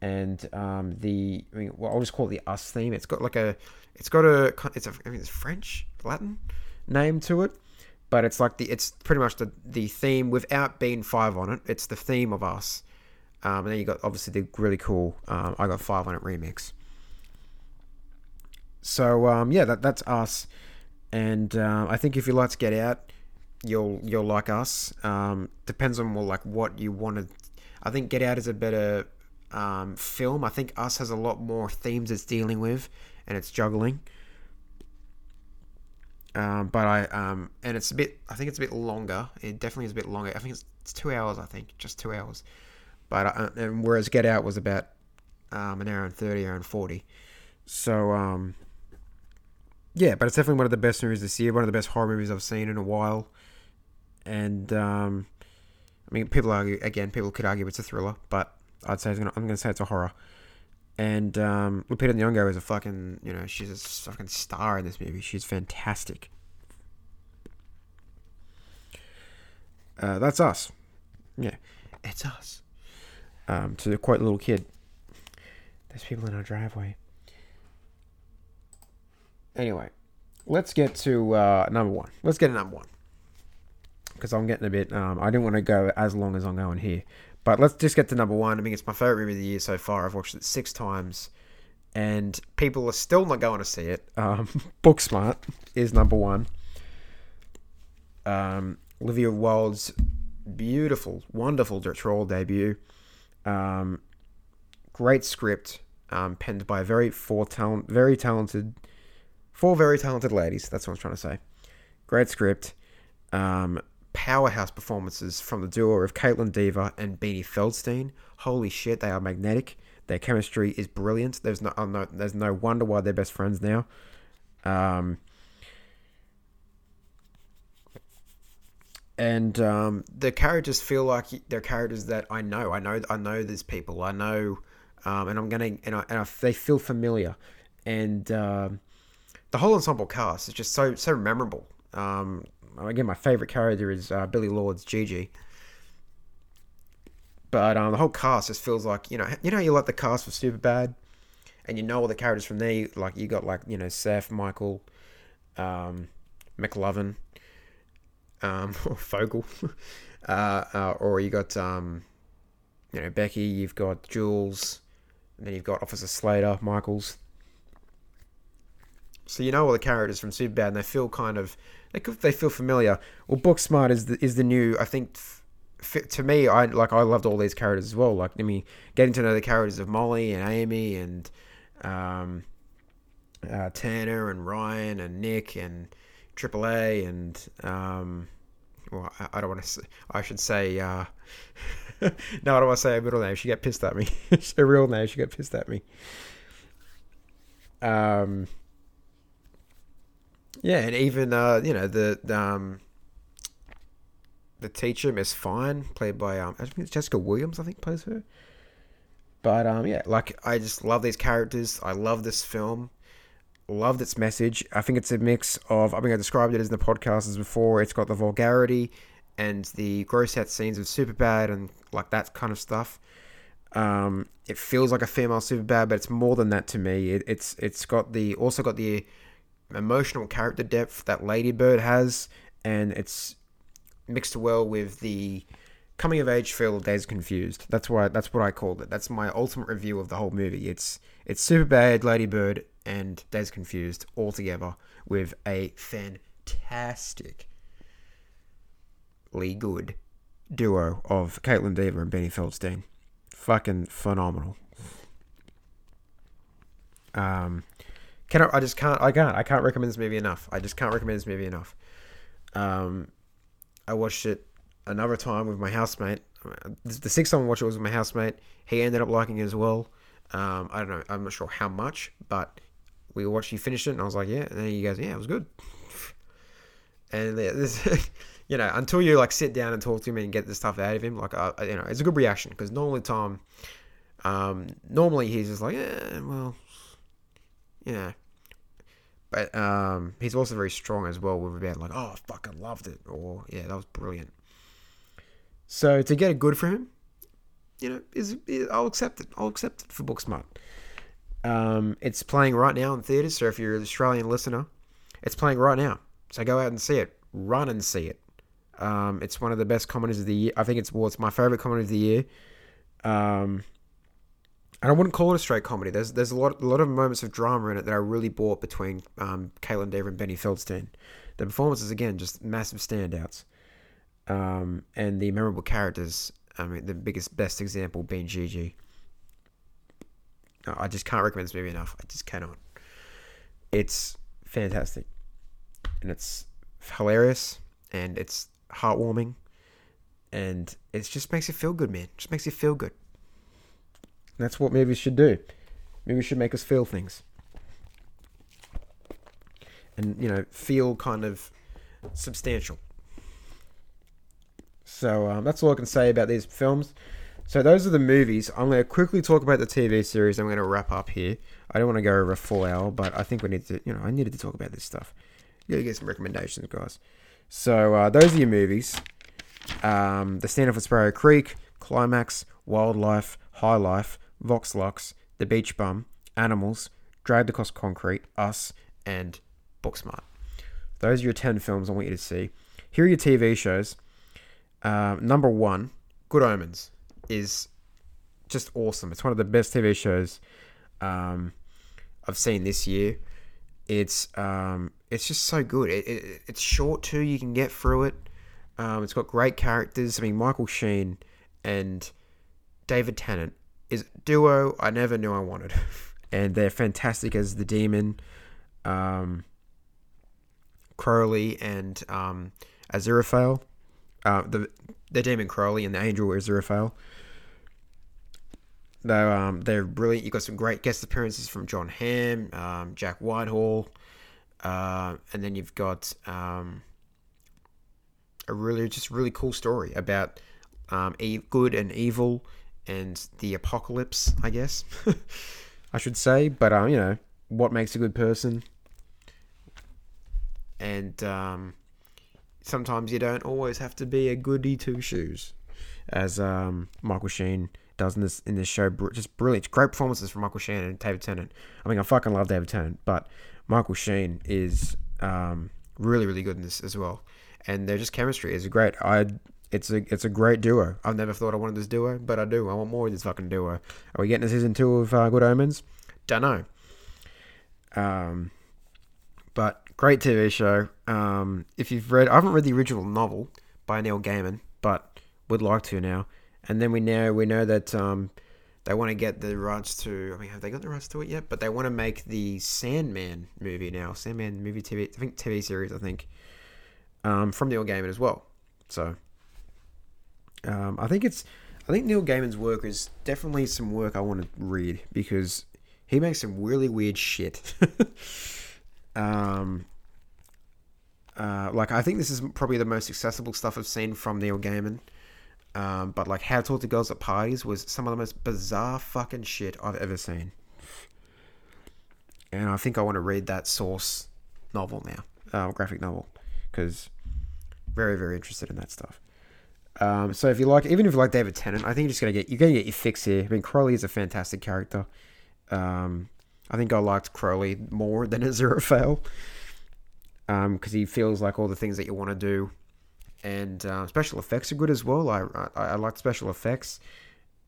and um, the I mean, well, I'll just call it the Us theme. It's got like a, it's got a, it's a, I mean, it's French, Latin name to it, but it's like the, it's pretty much the the theme without being five on it. It's the theme of Us um, and then you got obviously the really cool um, I got five on it remix. So um, yeah, that that's us, and uh, I think if you like to get out, you'll you'll like us. Um, depends on well, like what you wanted. I think Get Out is a better um, film. I think Us has a lot more themes it's dealing with, and it's juggling. Um, but I um, and it's a bit. I think it's a bit longer. It definitely is a bit longer. I think it's, it's two hours. I think just two hours. But uh, and whereas Get Out was about um, an hour and thirty, hour and forty. So um, yeah, but it's definitely one of the best movies this year. One of the best horror movies I've seen in a while. And um, I mean, people argue again. People could argue it's a thriller, but I'd say gonna, I'm going to say it's a horror. And um, Lupita Nyong'o is a fucking you know she's a fucking star in this movie. She's fantastic. Uh, that's us. Yeah, it's us. Um, to a quite little kid. There's people in our driveway. Anyway, let's get to uh, number one. Let's get to number one because I'm getting a bit. Um, I didn't want to go as long as I'm going here, but let's just get to number one. I mean, it's my favorite movie of the year so far. I've watched it six times, and people are still not going to see it. Um, Booksmart is number one. Um, Olivia Wilde's beautiful, wonderful directorial debut. Um, great script, um, penned by very four talent, very talented, four very talented ladies. That's what I'm trying to say. Great script. Um, powerhouse performances from the duo of Kaitlyn Dever and Beanie Feldstein. Holy shit, they are magnetic. Their chemistry is brilliant. There's no, oh no there's no wonder why they're best friends now. Um, and um, the characters feel like they're characters that I know. I know. I know these people. I know, um, and I'm gonna and, I, and I, they feel familiar, and um, the whole ensemble cast is just so so memorable. Um, again, my favorite character is uh, Billie Lourd's Gigi. But um, the whole cast just feels like you know you know you like the cast for Superbad, and you know all the characters from there. Like you got like you know Seth, Michael, McLovin, um, or Fogell, uh, uh, or you got um, you know Becky. You've got Jules, and then you've got Officer Slater, Michaels. So you know all the characters from Superbad, and they feel kind of they they feel familiar. Well, Booksmart is the is the new. I think f- to me, I like I loved all these characters as well. Like I mean, getting to know the characters of Molly and Amy and um, uh, Tanner and Ryan and Nick and AAA and um, well, I, I don't want to. I should say. Uh, no, I don't want to say a middle name. She get pissed at me. a real name. She get pissed at me. Um. Yeah, and even uh, you know the, the um the teacher Miss Fine, played by um I think it's Jessica Williams, I think plays her. But um yeah, like I just love these characters. I love this film. Loved its message. I think it's a mix of I mean I described it as in the podcast as before. It's got the vulgarity and the gross out scenes of Superbad and like that kind of stuff. Um, it feels like a female Superbad, but it's more than that to me. It, it's it's got the also got the emotional character depth that Ladybird has, and it's mixed well with the coming of age feel of Days Confused. That's why that's what I called it. That's my ultimate review of the whole movie. It's it's Superbad, Ladybird, and Days Confused all together with a fantastic good duo of Kaitlyn Dever and Beanie Feldstein. Fucking phenomenal. Um, can I, I just can't I can't I can't recommend this movie enough. I just can't recommend this movie enough. Um, I watched it another time with my housemate. The sixth time I watched it was with my housemate. He ended up liking it as well. Um, I don't know. I'm not sure how much, but we watched. you finish it, and I was like, "Yeah." And then he goes, "Yeah, it was good." And you know, until you like sit down and talk to him and get the stuff out of him, like, uh, you know, it's a good reaction because normally Tom, um, normally he's just like, "Yeah, well, yeah." But um, he's also very strong as well with about like, oh, I fucking loved it, or yeah, that was brilliant. So to get a good for him, you know, is, is I'll accept it. I'll accept it for Booksmart. Um, it's playing right now in theaters. So if you're an Australian listener, it's playing right now. So go out and see it. Run and see it. Um, it's one of the best comedies of the year. I think it's well, it's my favorite comedy of the year. Um, and I wouldn't call it a straight comedy. There's there's a lot a lot of moments of drama in it that I really bought between um, Kaitlyn Dever and Beanie Feldstein. The performances again just massive standouts, um, and the memorable characters. I mean, the biggest best example being Gigi. I just can't recommend this movie enough. I just cannot. It's fantastic, and it's hilarious, and it's heartwarming, and it just makes you feel good, man. Just makes you feel good. That's what movies should do. Movies should make us feel things. And, you know, feel kind of substantial. So um, that's all I can say about these films. So those are the movies. I'm going to quickly talk about the TV series. I'm going to wrap up here. I don't want to go over a full hour, but I think we need to, you know, I needed to talk about this stuff. You gotta get some recommendations, guys. So uh, those are your movies. Um, the Standoff at Sparrow Creek, Climax, Wildlife, High Life, Vox Lux, The Beach Bum, Animals, Dragged Across Concrete, Us, and Booksmart. Those are your 10 films I want you to see. Here are your TV shows. Uh, number one, Good Omens, is just awesome. It's one of the best TV shows um, I've seen this year. It's um, it's just so good. It, it, it's short too. You can get through it. Um, it's got great characters. I mean, Michael Sheen and David Tennant is duo I never knew I wanted, and they're fantastic as the demon, um, Crowley and um, Aziraphale, uh, the the demon Crowley and the angel Aziraphale. Though um, they're brilliant. You've got some great guest appearances from Jon Hamm, um, Jack Whitehall, uh, and then you've got um, a really just really cool story about um, e- good and evil and the apocalypse, I guess I should say. But um, you know what makes a good person, and um, sometimes you don't always have to be a goody two shoes, as um, Michael Sheen does in this in this show. Just brilliant, great performances from Michael Sheen and David Tennant. I mean, I fucking love David Tennant, but Michael Sheen is um, really really good in this as well, and their just chemistry is great. I it's a it's a great duo. I've never thought I wanted this duo, but I do. I want more of this fucking duo. Are we getting a season two of uh, Good Omens? Don't know. Um, but great TV show. Um, if you've read, I haven't read the original novel by Neil Gaiman, but would like to now. And then we know we know that um, they want to get the rights to. I mean, have they got the rights to it yet? But they want to make the Sandman movie now. Sandman movie TV. I think TV series. I think um, from Neil Gaiman as well. So um, I think it's. I think Neil Gaiman's work is definitely some work I want to read because he makes some really weird shit. um, uh, like I think this is probably the most accessible stuff I've seen from Neil Gaiman. Um, but like How to Talk to Girls at Parties was some of the most bizarre fucking shit I've ever seen. And I think I want to read that source novel now, uh, graphic novel, because very very interested in that stuff. Um, so if you like, even if you like David Tennant, I think you're just gonna get you're gonna get your fix here. I mean, Crowley is a fantastic character. Um, I think I liked Crowley more than Aziraphale um, because he feels like all the things that you want to do, and uh, special effects are good as well. I I, I like special effects,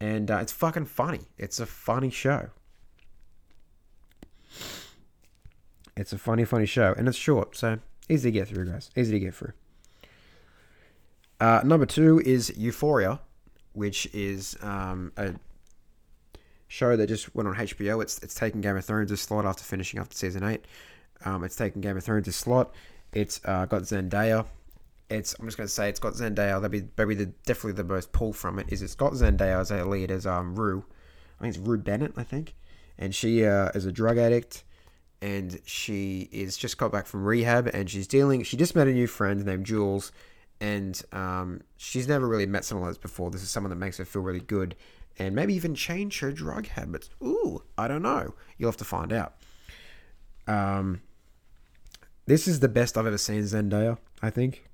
and uh, it's fucking funny. It's a funny show. It's a funny, funny show, and it's short, so easy to get through, guys. Easy to get through. Uh, number two is Euphoria, which is um, a show that just went on HBO. It's it's taking Game of Thrones' slot after finishing up season eight. Um, it's taking Game of Thrones' slot. It's uh, got Zendaya. It's I'm just gonna say it's got Zendaya. That'd be maybe the definitely the most pull from it is it's got Zendaya as a lead as um Rue. I think it's Rue Bennett. I think, and she uh, is a drug addict. And she is just got back from rehab, and she's dealing. She just met a new friend named Jules, and um, she's never really met someone like this before. This is someone that makes her feel really good, and maybe even change her drug habits. Ooh, I don't know. You'll have to find out. Um, this is the best I've ever seen Zendaya. I think,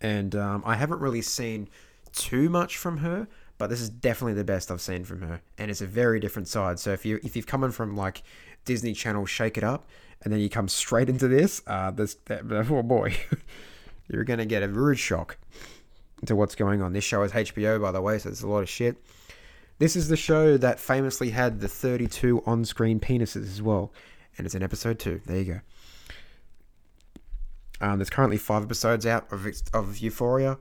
and um, I haven't really seen too much from her, but this is definitely the best I've seen from her, and it's a very different side. So if you if you've come in from like Disney Channel, Shake It Up, and then you come straight into this, uh, this that, oh boy, you're gonna get a rude shock to what's going on. This show is HBO, by the way, so it's a lot of shit. This is the show that famously had the 32 on-screen penises as well, and it's in episode two. There you go. Um, there's currently five episodes out of of Euphoria,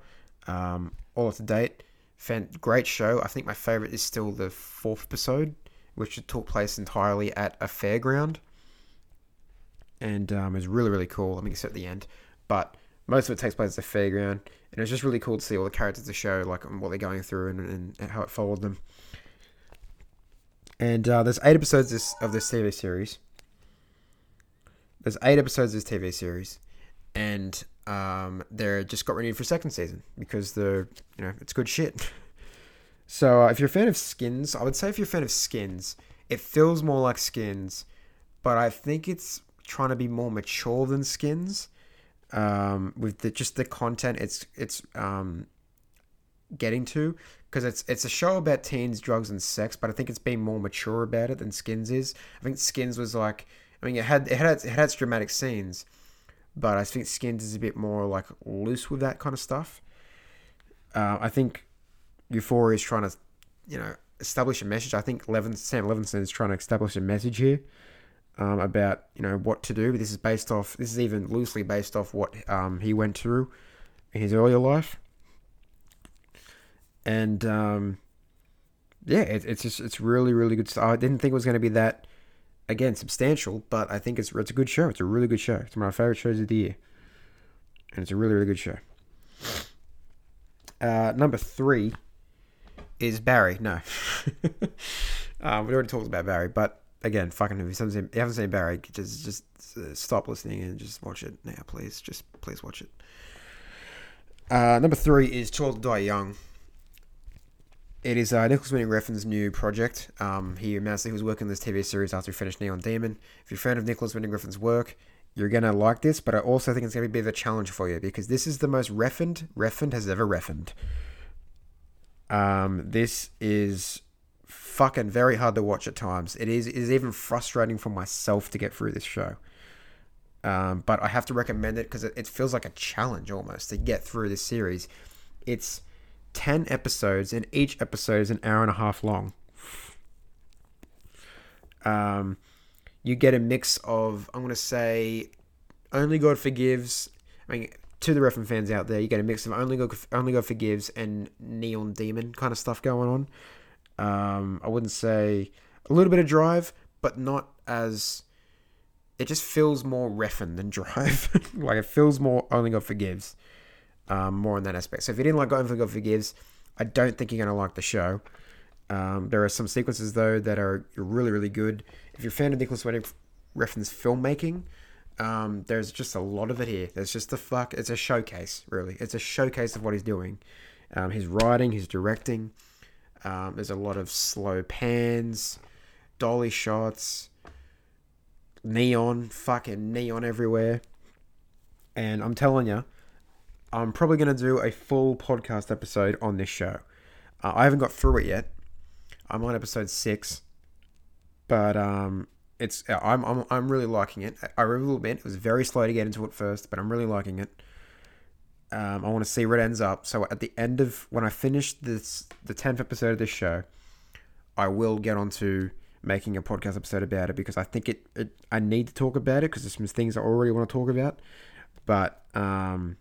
um, all up to date. Fan- great show. I think my favorite is still the fourth episode, which took place entirely at a fairground, and um, is really really cool. I mean, except the end, but most of it takes place at a fairground, and it's just really cool to see all the characters of the show, like what they're going through and, and how it followed them. And uh, there's eight episodes this, of this TV series. There's eight episodes of this TV series, and um, they're just got renewed for second season because the you know it's good shit. So uh, if you're a fan of Skins, I would say if you're a fan of Skins, it feels more like Skins, but I think it's trying to be more mature than Skins. Um, with the, just the content, it's it's um, getting to because it's it's a show about teens, drugs, and sex, but I think it's being more mature about it than Skins is. I think Skins was like, I mean, it had it had it had its dramatic scenes, but I think Skins is a bit more like loose with that kind of stuff. Uh, I think Euphoria is trying to, you know, establish a message. I think Sam Levinson is trying to establish a message here um, about you know what to do. But this is based off. This is even loosely based off what um, he went through in his earlier life, and um, yeah, it, it's just it's really really good stuff. I didn't think it was going to be that again substantial, but I think it's it's a good show. It's a really good show. It's one of my favorite shows of the year, and it's a really really good show. Uh, number three is Barry. No, um, we already talked about Barry, but again, fucking if you haven't seen, you haven't seen Barry, just just uh, stop listening and just watch it now, please. Just please watch it. Uh, number three is Too Old to Die Young. It is uh, Nicolas Winding Refn's new project. Um, he announced that he was working on this TV series after he finished Neon Demon. If you're a fan of Nicolas Winding Refn's work, you're gonna like this, but I also think it's gonna be a bit of a challenge for you because this is the most Refned Refned has ever Refned. Um, this is fucking very hard to watch at times. It is, it is even frustrating for myself to get through this show. Um, but I have to recommend it because it, it feels like a challenge almost to get through this series. It's 10 episodes, and each episode is an hour and a half long. Um, you get a mix of, I'm going to say, Only God Forgives. I mean, to the Refn fans out there, you get a mix of Only God, Only God Forgives and Neon Demon kind of stuff going on. Um, I wouldn't say a little bit of Drive, but not as. It just feels more Refn than Drive. like it feels more Only God Forgives. Um, more on that aspect. So if you didn't like Only God Forgives, I don't think you're going to like the show. Um, there are some sequences though that are really really good. If you're a fan of Nicolas Winding Refn's filmmaking, um, there's just a lot of it here. There's just the fuck. It's a showcase, really. It's a showcase of what he's doing. Um, his writing, his directing. Um, there's a lot of slow pans, dolly shots, neon, fucking neon everywhere. And I'm telling you, I'm probably going to do a full podcast episode on this show. Uh, I haven't got through it yet. I'm on episode six, but um, it's I'm, I'm I'm really liking it. I will admit it was very slow to get into it first, but I'm really liking it. Um, I want to see where it ends up. So at the end of when I finish this, the tenth episode of this show, I will get onto making a podcast episode about it because I think it, it I need to talk about it because there's some things I already want to talk about. But um,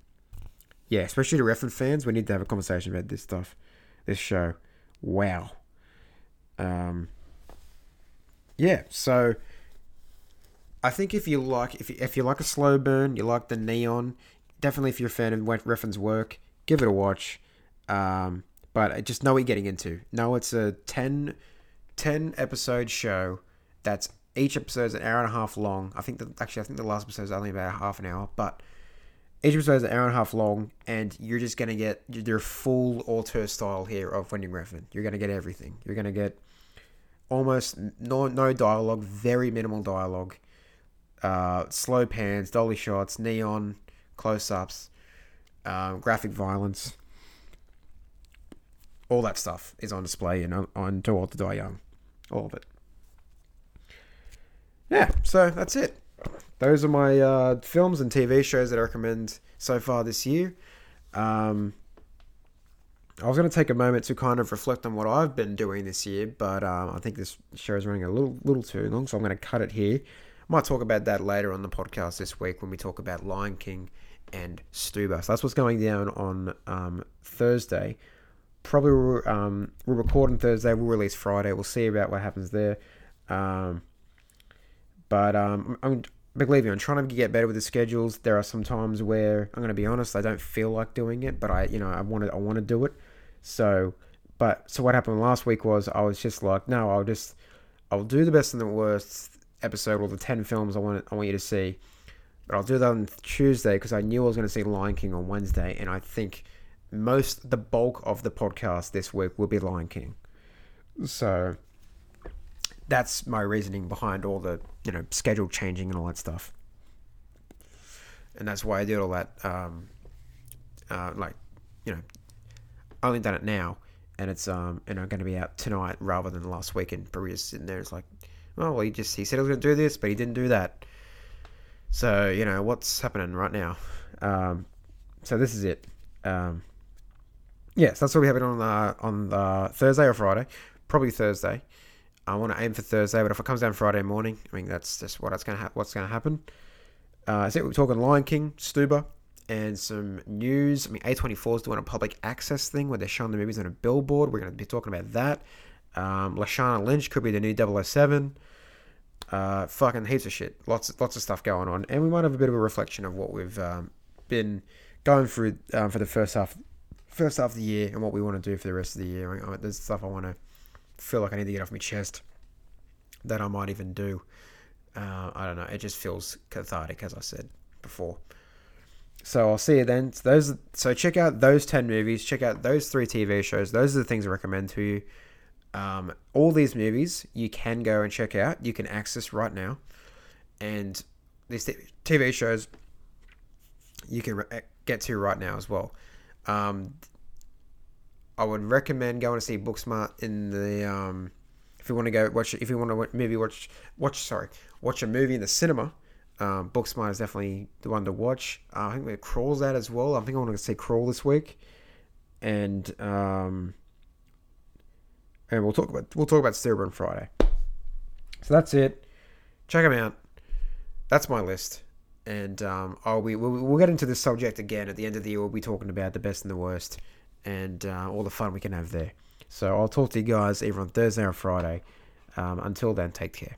yeah, especially to Refn fans, we need to have a conversation about this stuff, this show. Wow. Um, yeah, so I think if you like if you, if you like a slow burn, you like the neon, definitely if you're a fan of Refn's work, give it a watch. Um, but just know what you're getting into. Know it's a 10, 10 episode show that's each episode is an hour and a half long. I think that actually I think the last episode is only about half an hour, but each episode is an hour and a half long, and you're just gonna get your full auteur style here of Winding Refn. You're gonna get everything. You're gonna get almost no no dialogue, very minimal dialogue, uh, slow pans, dolly shots, neon, close ups, um, graphic violence, all that stuff is on display in, on Too Old to Die Young. All of it. Yeah, so that's it. Those are my uh, films and TV shows that I recommend so far this year. Um, I was going to take a moment to kind of reflect on what I've been doing this year, but um, I think this show is running a little little too long, so I'm going to cut it here. I might talk about that later on the podcast this week when we talk about Lion King and Stuber. So that's what's going down on um, Thursday. Probably we'll, um, we'll record on Thursday. We'll release Friday. We'll see about what happens there. Um, but um, I'm, believe me, I'm trying to get better with the schedules. There are some times where I'm going to be honest, I don't feel like doing it, but I, you know, I want to, I want to do it. So, but so what happened last week was I was just like, no, I'll just, I'll do the best and the worst episode or the ten films I want, I want you to see but I'll do that on Tuesday because I knew I was going to see Lion King on Wednesday, and I think most the bulk of the podcast this week will be Lion King. So that's my reasoning behind all the you know schedule changing and all that stuff, and that's why I did all that. Um, uh, like you know, I only done it now, and it's um you know going to be out tonight rather than last week. And Barria's sitting there, it's like, oh well, he just he said he was going to do this, but he didn't do that. So you know what's happening right now. Um, so this is it. Um, yes, that's what we have it on the on the Thursday or Friday, probably Thursday. I want to aim for Thursday, but if it comes down Friday morning, I mean that's just what it's gonna ha- what's gonna happen. Uh, so we're talking Lion King, Stuber, and some news. I mean, A24 is doing a public access thing where they're showing the movies on a billboard. We're going to be talking about that. Um, Lashana Lynch could be the new 007. Uh, fucking heaps of shit. Lots, lots of stuff going on, and we might have a bit of a reflection of what we've um, been going through um, for the first half, first half of the year, and what we want to do for the rest of the year. I mean, there's stuff I want to feel like I need to get off my chest that I might even do. Uh, I don't know. It just feels cathartic, as I said before. So I'll see you then. So those so check out those ten movies. Check out those three TV shows. Those are the things I recommend to you. Um, all these movies you can go and check out. You can access right now, and these TV shows you can re- get to right now as well. Um, I would recommend going to see Booksmart in the um, if you want to go watch if you want to maybe watch watch sorry watch a movie in the cinema um, Booksmart is definitely the one to watch. Uh, I think it Crawl's out as well. I think I want to see Crawl this week, and um, and we'll talk about we'll talk about on Friday. So that's it. Check them out. That's my list, and um, I'll be we'll, we'll get into this subject again at the end of the year. We'll be talking about the best and the worst, and uh, all the fun we can have there. So I'll talk to you guys either on Thursday or Friday. Um, until then, take care.